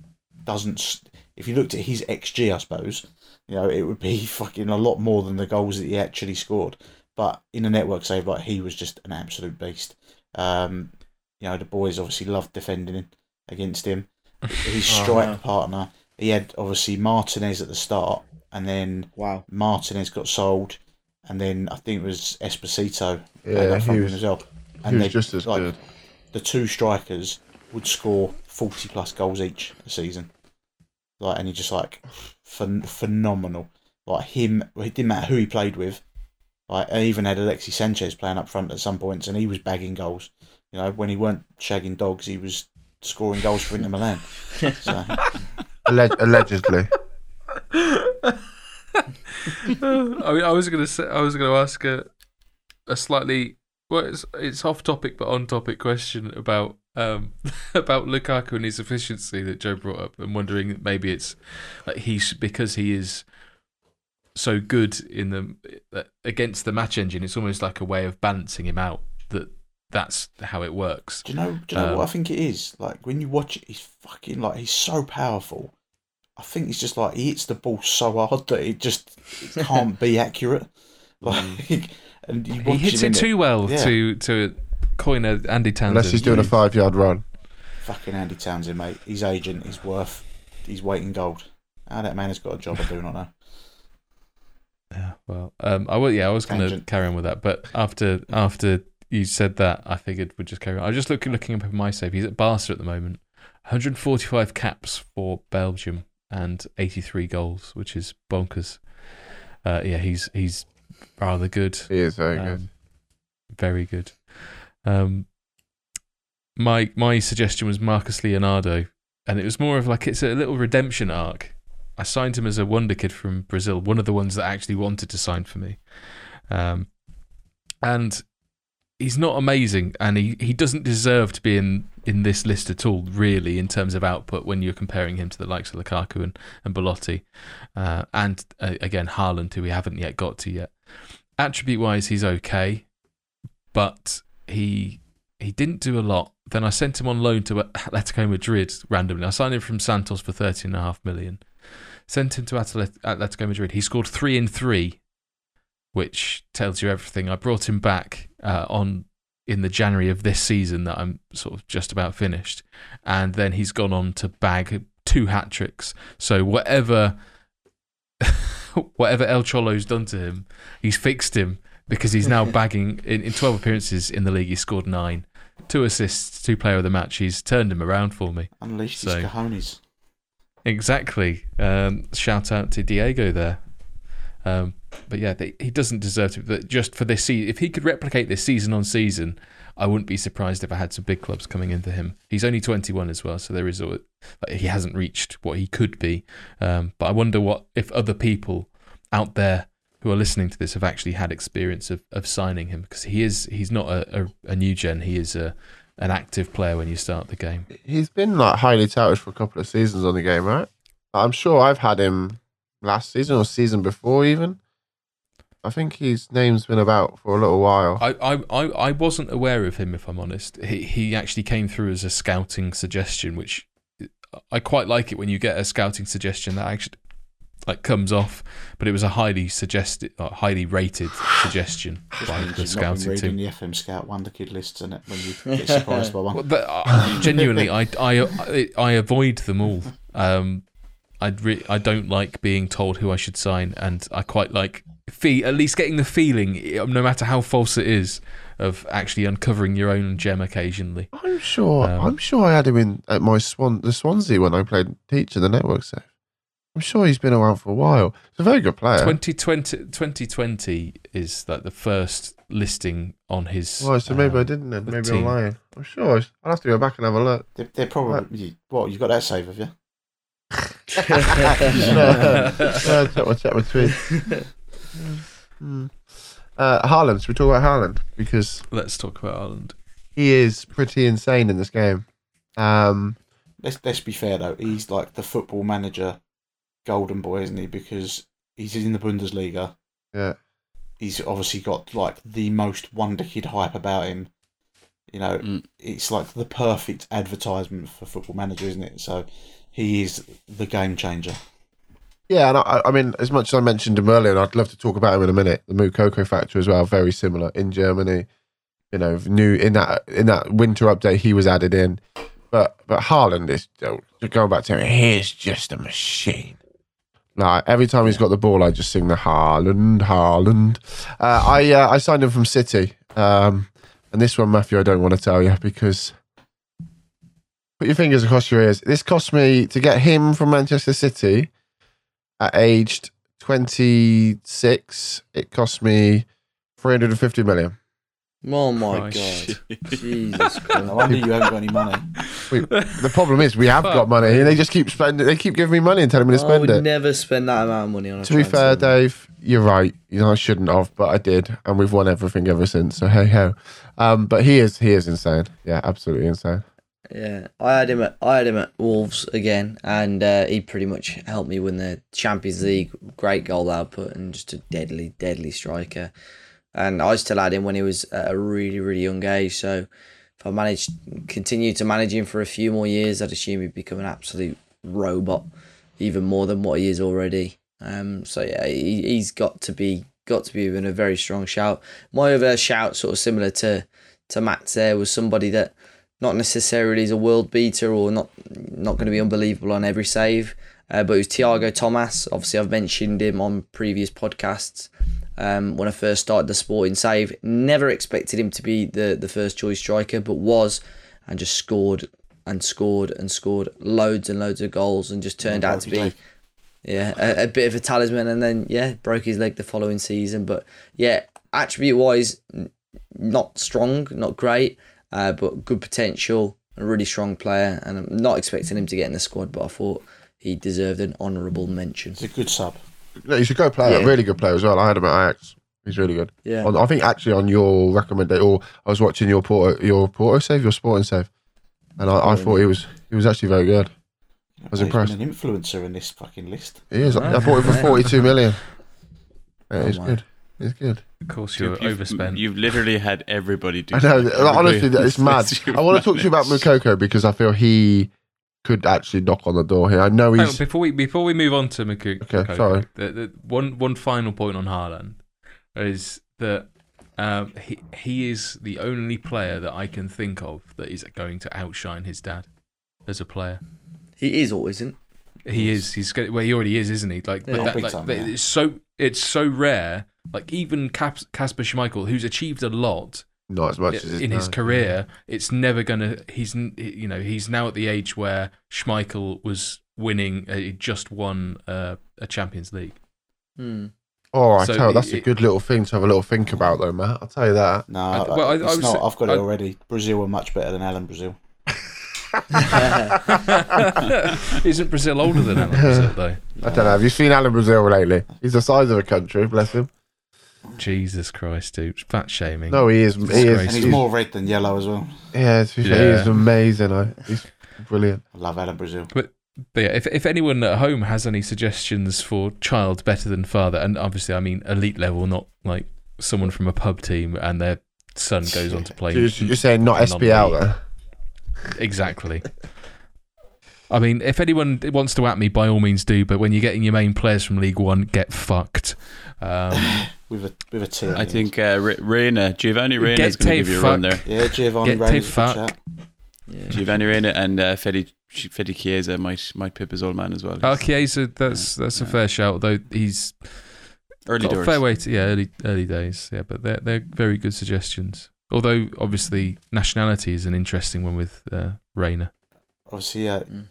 doesn't. If you looked at his xG, I suppose, you know, it would be fucking a lot more than the goals that he actually scored. But in a network save, like he was just an absolute beast. Um, you know, the boys obviously loved defending him against him. His strike Uh-huh. partner, he had obviously Martinez at the start, and then Wow. Martinez got sold, and then I think it was Esposito Yeah, he was- as well. he was just as like, good. The two strikers would score forty plus goals each a season, like, and he just like phen- phenomenal. Like him, it didn't matter who he played with. Like I even had Alexis Sanchez playing up front at some points, and he was bagging goals. You know, when he weren't shagging dogs, he was scoring goals for Inter Milan. So, Alleg- allegedly. I mean, I was gonna say, I was gonna ask a, a slightly well, it's it's off topic but on topic question about um about Lukaku and his efficiency that Joe brought up, and wondering maybe it's like he's because he is so good in the uh, against the match engine. It's almost like a way of balancing him out. That that's how it works. Do you know? Do you know Um, what I think it is? Like when you watch it, he's fucking like he's so powerful. I think he's just like he hits the ball so hard that it just it can't be accurate. Like, and you He hits him it in too well Yeah. to to coin a Andy Townsend. Unless he's doing a five yard run. Fucking Andy Townsend, mate. His agent is worth. He's weight in gold. How that man has got a job, I do not know. Yeah, well, um, I was yeah, I was going to carry on with that, but after after you said that, I figured we'd just carry on. I was just looking looking up at my save. He's at Barca at the moment, 145 caps for Belgium and 83 goals, which is bonkers. Uh, yeah, he's he's rather good, He is very good. um, very good. Um, my my suggestion was Marcus Leonardo, and it was more of like it's a little redemption arc. I signed him as a wonder kid from Brazil, one of the ones that actually wanted to sign for me. Um, and he's not amazing, and he, he doesn't deserve to be in, in this list at all, really, in terms of output when you're comparing him to the likes of Lukaku and, and Belotti. Uh, and uh, again, Haaland, who we haven't yet got to yet. Attribute wise, he's okay, but he he didn't do a lot. Then I sent him on loan to Atletico Madrid randomly. I signed him from Santos for thirteen and a half million. Sent him to Atletico Madrid. He scored three in three, which tells you everything. I brought him back uh, on in the January of this season that I'm sort of just about finished, and then he's gone on to bag two hat tricks. So whatever, whatever El Cholo's done to him, he's fixed him because he's now bagging in, in 12 appearances in the league. He scored nine, two assists, two player of the match. He's turned him around for me. Unleashed So- his cojones. Exactly. Um, shout out to Diego there. Um, but yeah, they, he doesn't deserve to. But just for this season, if he could replicate this season on season, I wouldn't be surprised if I had some big clubs coming in for him. He's only 21 as well, so there is a, like, he hasn't reached what he could be. Um, but I wonder what if other people out there who are listening to this have actually had experience of, of signing him because he is he's not a, a, a new gen. He is a an active player when you start the game. He's been like highly touted for a couple of seasons on the game, right? I'm sure I've had him last season or season before even. I think his name's been about for a little while. I, I, I, I wasn't aware of him, if I'm honest. He, he actually came through as a scouting suggestion, which I quite like it when you get a scouting suggestion that actually like comes off. But it was a highly suggested, uh, highly rated suggestion by Means the you've not been scouting reading team. the FM Scout Wonder Kid lists and it when you get surprised by one. Well, but, uh, genuinely, I, I, I, I avoid them all. Um, I re- I don't like being told who I should sign, and I quite like fee at least getting the feeling, no matter how false it is, of actually uncovering your own gem occasionally. I'm sure. Um, I'm sure I had him in at my Swan the Swansea when I played teacher the network save. I'm sure he's been around for a while. He's a very good player. 2020, 2020 is like the first listing on his. Well, so maybe I um, didn't then. Maybe team. I'm lying. I'm sure. I'll have to go back and have a look. They're, they're probably what You've got that save of you. uh, check my, check my tweet. Hmm. Uh, Haaland. Should we talk about Haaland? Because Let's talk about Ireland. he is pretty insane in this game. Um, Let's let's be fair though. He's like the football manager, golden boy, isn't he? Because he's in the Bundesliga. yeah. He's obviously got like the most wonder kid hype about him. You know, Mm. it's like the perfect advertisement for football manager, isn't it? So he is the game changer. Yeah, and I, I mean, as much as I mentioned him earlier, and I'd love to talk about him in a minute. The Moukoko factor as well, very similar in Germany. You know, new in that in that winter update, he was added in. But but Haaland is oh, going back to him. He's just a machine. Like every time he's got the ball, I just sing the Haaland, Haaland. Uh, I uh, I signed him from City, um, and this one, Matthew, I don't want to tell you because put your fingers across your ears. This cost me to get him from Manchester City at aged 26, it cost me 350 million. Oh my Christ. god. Jesus Christ. No wonder you haven't got any money. The problem is, we have Fuck got money, and they just keep spending. They keep giving me money and telling me to spend money. I spend would it. never spend that amount of money on a To be fair, transfer. Dave, you're right. You know, I shouldn't have, but I did, and we've won everything ever since. So hey ho. Um, but he is he is insane. Yeah, absolutely insane. Yeah, I had him at I had him at Wolves again, and uh, he pretty much helped me win the Champions League. Great goal output and just a deadly, deadly striker. And I still had him when he was at a really, really young age. So if I managed continue to manage him for a few more years, I'd assume he'd become an absolute robot, even more than what he is already. Um, so yeah, he, he's got to be got to be in a very strong shout. My other shout, sort of similar to to Matt's, there was somebody that not necessarily as a world beater or not not going to be unbelievable on every save. Uh, but it was Tiago Tomás. Obviously, I've mentioned him on previous podcasts. Um, when I first started the sporting save, never expected him to be the, the first choice striker, but was and just scored and scored and scored loads and loads of goals and just turned out to be yeah, a, a bit of a talisman, and then yeah, broke his leg the following season. But yeah, attribute wise, not strong, not great, uh, but good potential, a really strong player, and I'm not expecting him to get in the squad, but I thought he deserved an honourable mention. It's a good sub. No, he's a good player, Yeah. really good player as well. I had him at Ajax. He's really good. Yeah, On, I think actually on your recommendation, or I was watching your Porto, your Porto save, your sporting save, and I, I thought he was he was actually very good. I was He's impressed. been an influencer in this fucking list. He is. I bought him for forty two million. Yeah, Oh he's my. good. He's good. Of course, you're You've, overspent. you've literally had everybody do I know. that. Honestly, Everybody- it's mad. I want to talk to you about. Moukoko because I feel he could actually knock on the door here. I know Hang on, he's. before we before we move on to Moukoko, Okay, Moukoko, sorry. The, the, one one final point on Haaland is that um, he he is the only player that I can think of that is going to outshine his dad as a player. he is or isn't. He is. He's go- well. He already is, isn't he? Like, Yeah. but that, like time, yeah. it's so it's so rare. Like even Kasper Schmeichel, who's achieved a lot not as much as in his dad. career, it's never gonna. He's you know he's now at the age where Schmeichel was winning. Uh, he just won uh, a Champions League. Hmm. Oh, I So tell you, that's a good little thing to have a little think about, though, Matt. I'll tell you that. No, I- I, well, I- I it's was- not. I've got it I- already. Brazil are much better than Alan Brazil. Isn't Brazil older than Alan Brazil though? I don't know. Have you seen Alan Brazil lately? He's the size of a country, bless him. Jesus Christ, dude, fat shaming. No, he is. He is. And he's he's- more red than yellow as well. Yeah, to be fair, he is amazing. I, he's brilliant. I love Alan Brazil. But yeah, if if anyone at home has any suggestions for child better than father, and obviously I mean elite level, not like someone from a pub team and their son goes on to play. So you're, you're saying not SPL then? Exactly. I mean, if anyone wants to at me, by all means do. But when you're getting your main players from League One, get fucked. Um, With a with a T. at I think uh, Re- Reyna, Giovanni Reyna Get is going to give Tay you a run there. Yeah, Giovanni Get Reyna's a fuck. Yeah. Giovanni Reyna and uh, Fede Fede Chiesa might might pip his old man as well. oh, Chiesa, that's that's a fair shout. Though he's Early got a doors. fair way to yeah, early early days. Yeah, but they're they're very good suggestions. Although obviously nationality is an interesting one with uh, Reyna. Obviously, uh, Mm.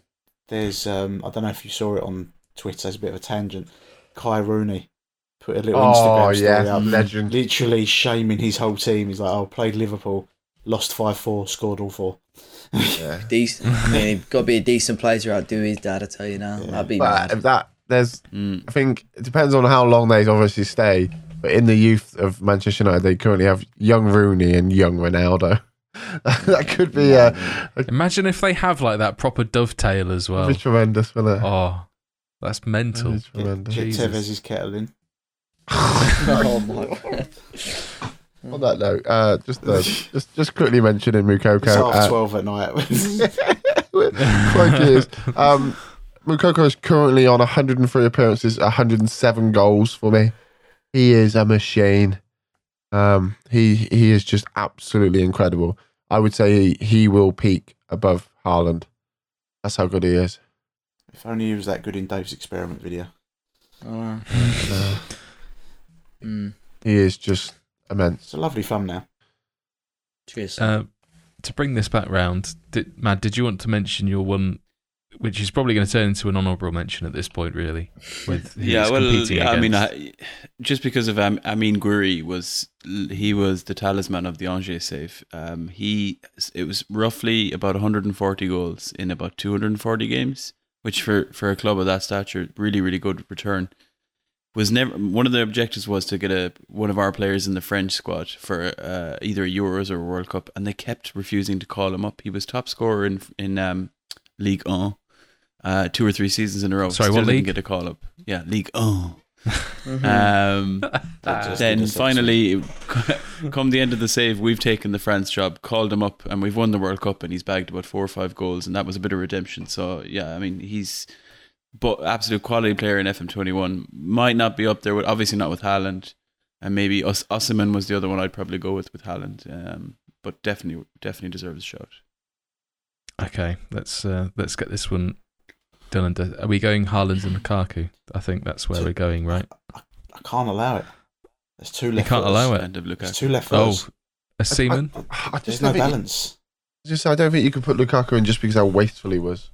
there's. Um, I don't know if you saw it on Twitter as a bit of a tangent. Kai Rooney put a little Oh Instagram story yeah, up, legend. literally shaming his whole team. He's like, "I oh, played Liverpool, lost five four, scored all four. Yeah. Decent. I mean, you've got to be a decent player to outdo his dad. I tell you now, Yeah. that'd be But mad. if that there's, Mm. I think it depends on how long they obviously stay. But in the youth of Manchester United, they currently have young Rooney and young Ronaldo. that could be uh, Imagine if they have like that proper dovetail as well. be tremendous, will it? Oh, that's mental. That'd be tremendous. Get Jesus. Tevez's kettle in. oh my god. On that note, uh, just uh, just just quickly mentioning Moukoko. It's half uh, twelve at night. Crikey is. Um, Moukoko is currently on 103 appearances, 107 goals for me. He is a machine. Um, he he is just absolutely incredible. I would say he, he will peak above Haaland. That's how good he is. if only he was that good in Dave's experiment video. Oh, Uh, mm. he is just immense. It's a lovely thumbnail. Cheers. Uh, to bring this back round, did, Matt, did you want to mention your one, which is probably going to turn into an honourable mention at this point, really? With Yeah, well, yeah, I mean. I, just because of Am- Amine Gouiri was he was the talisman of the Angers save. Um, he it was roughly about 140 goals in about 240 games, which for for a club of that stature, really really good return. Was never one of the objectives was to get a one of our players in the French squad for uh, either a Euros or a World Cup, and they kept refusing to call him up. He was top scorer in in um, Ligue 1 uh, two or three seasons in a row. Sorry, Still what didn't league? get a call up. Yeah, League 1. Mhm. Um, then finally, come the end of the save, we've taken the France job, called him up, and we've won the World Cup, and he's bagged about four or five goals, and that was a bit of redemption. So yeah, I mean he's but absolute quality player in FM21. Might not be up there with obviously not with Haaland, and maybe Us- Osimhen was the other one I'd probably go with with Haaland. Um, but definitely definitely deserves a shot. Okay, let's uh, let's get this one done. And. Are we going Haaland and Lukaku? I think that's where we're going, right? I can't allow it. There's two You left. can't allow it. End of There's two left Oh, footers. a Seaman. I, I There's just no don't think, balance. just I don't think you could put Lukaku in just because how wasteful he was.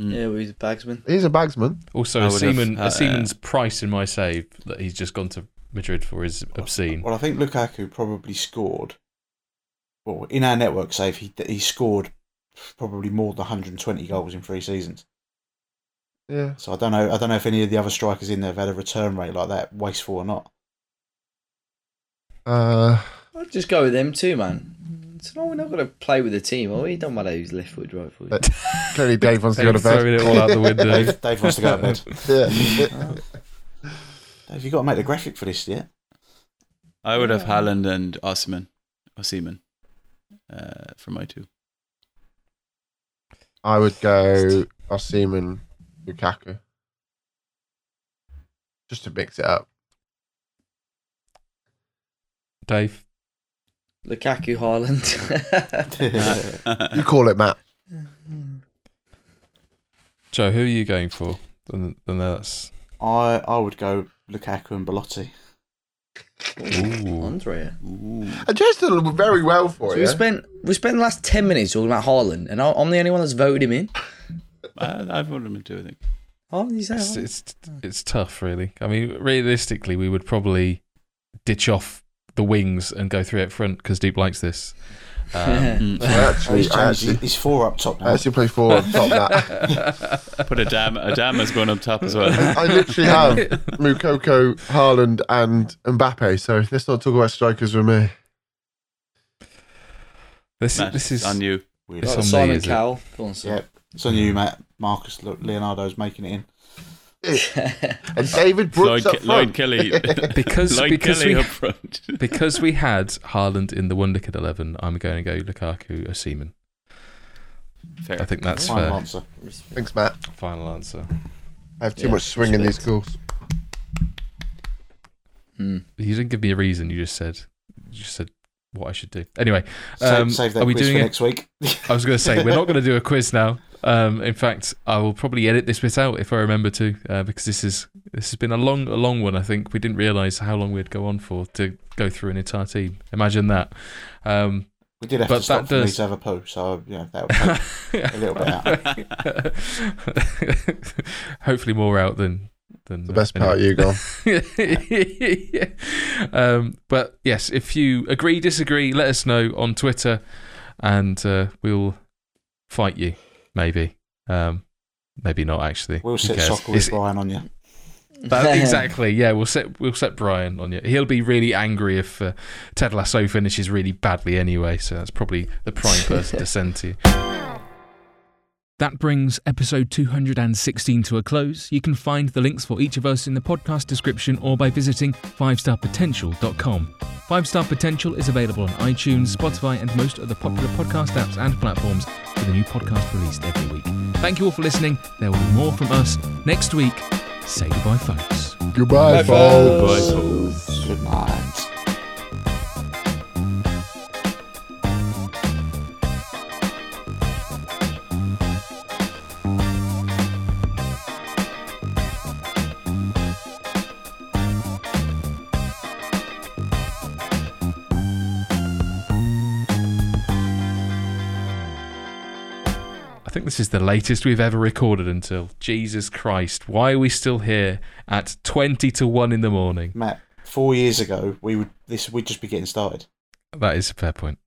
Mm. yeah, he's a bagsman. He's a bagsman. Also, I a would have, Seaman. uh, a Seaman's price in my save that he's just gone to Madrid for is obscene. Well, I think Lukaku probably scored. Well, in our network save, he he scored probably more than 120 goals in three seasons. Yeah. So I don't know. I don't know if any of the other strikers in there have had a return rate like that, wasteful or not. Uh, I'll just go with them too, man. So no, we're not going to play with the team, are we? Don't matter who's left foot, right foot. But- clearly, Dave wants to go to Dave's throwing it all out the window. Dave, Dave wants to go to bed. yeah. Dave, you got to make the graphic for this yet? I would have Haaland and Osimhen, Osimhen, uh, for my two. I would go Osimhen, Lukaku, just to mix it up. Dave. Lukaku, Haaland. You call it, Matt. Joe, who are you going for? Then, then that's I I would go Lukaku and Belotti. Ooh. Andre. Ooh. And Joe's done very well for So you. we spent we spent the last ten minutes talking about Haaland, and I- I'm the only one that's voted him in. I, I've voted him into, I think. Oh, you say It's, Haaland? it's it's tough, really. I mean, realistically, we would probably ditch off the wings and go three up front because Deep likes this. Um. Actually, he's, changed, actually, he's four up top now. I actually play four up top that. Put a dam. Adama has gone up top as well. I literally have Moukoko, Haaland, and Mbappe. So let's not talk about strikers with me. this Matt, this is on you. It's Right, on me, Simon it? Cowell. Go on, Simon. Yeah, it's on you, Matt. Marcus Le- Leonardo's making it in. And David Lloyd, Brooks up Ke- Lloyd front. Kelly. because Lloyd because Kelly we up front. because we had Haaland in the one at eleven. I'm going to go Lukaku or Seaman. Fair. I think that's Final fair. answer. Thanks, Matt. Final answer. I have too Yeah, much swing in these respect. calls. Hmm. You didn't give me a reason. You just said you just said what I should do. Anyway, Save, Um, save that are we quiz doing for it? next week. I was going to say we're not going to do a quiz now. Um, in fact, I will probably edit this bit out if I remember to, uh, because this is this has been a long, a long one. I think we didn't realise how long we'd go on for to go through an entire team. Imagine that. Um, We did have But to stop that for me does- to have a poo, so you know that would take a little bit out. Hopefully, more out than than The best part, you gone. yeah. um, but yes, if you agree, disagree, let us know on Twitter, and uh, we'll fight you. Maybe, um, maybe not. Actually, We'll cares? soccer with Brian on you. That, exactly. Yeah, we'll set we'll set Brian on you. He'll be really angry if uh, Ted Lasso finishes really badly anyway. So that's probably the prime person to send to. That brings episode 216 to a close. You can find the links for each of us in the podcast description or by visiting 5starpotential.com. 5 Star Potential is available on iTunes, Spotify, and most other popular podcast apps and platforms with a new podcast released every week. Thank you all for listening. There will be more from us next week. Say goodbye, folks. Goodbye, Bye, folks. folks. Good night. This is the latest we've ever recorded until Jesus Christ. Why are we still here at 20 to 1 in the morning? Matt, four years ago, we would this we'd just be getting started. That is a fair point.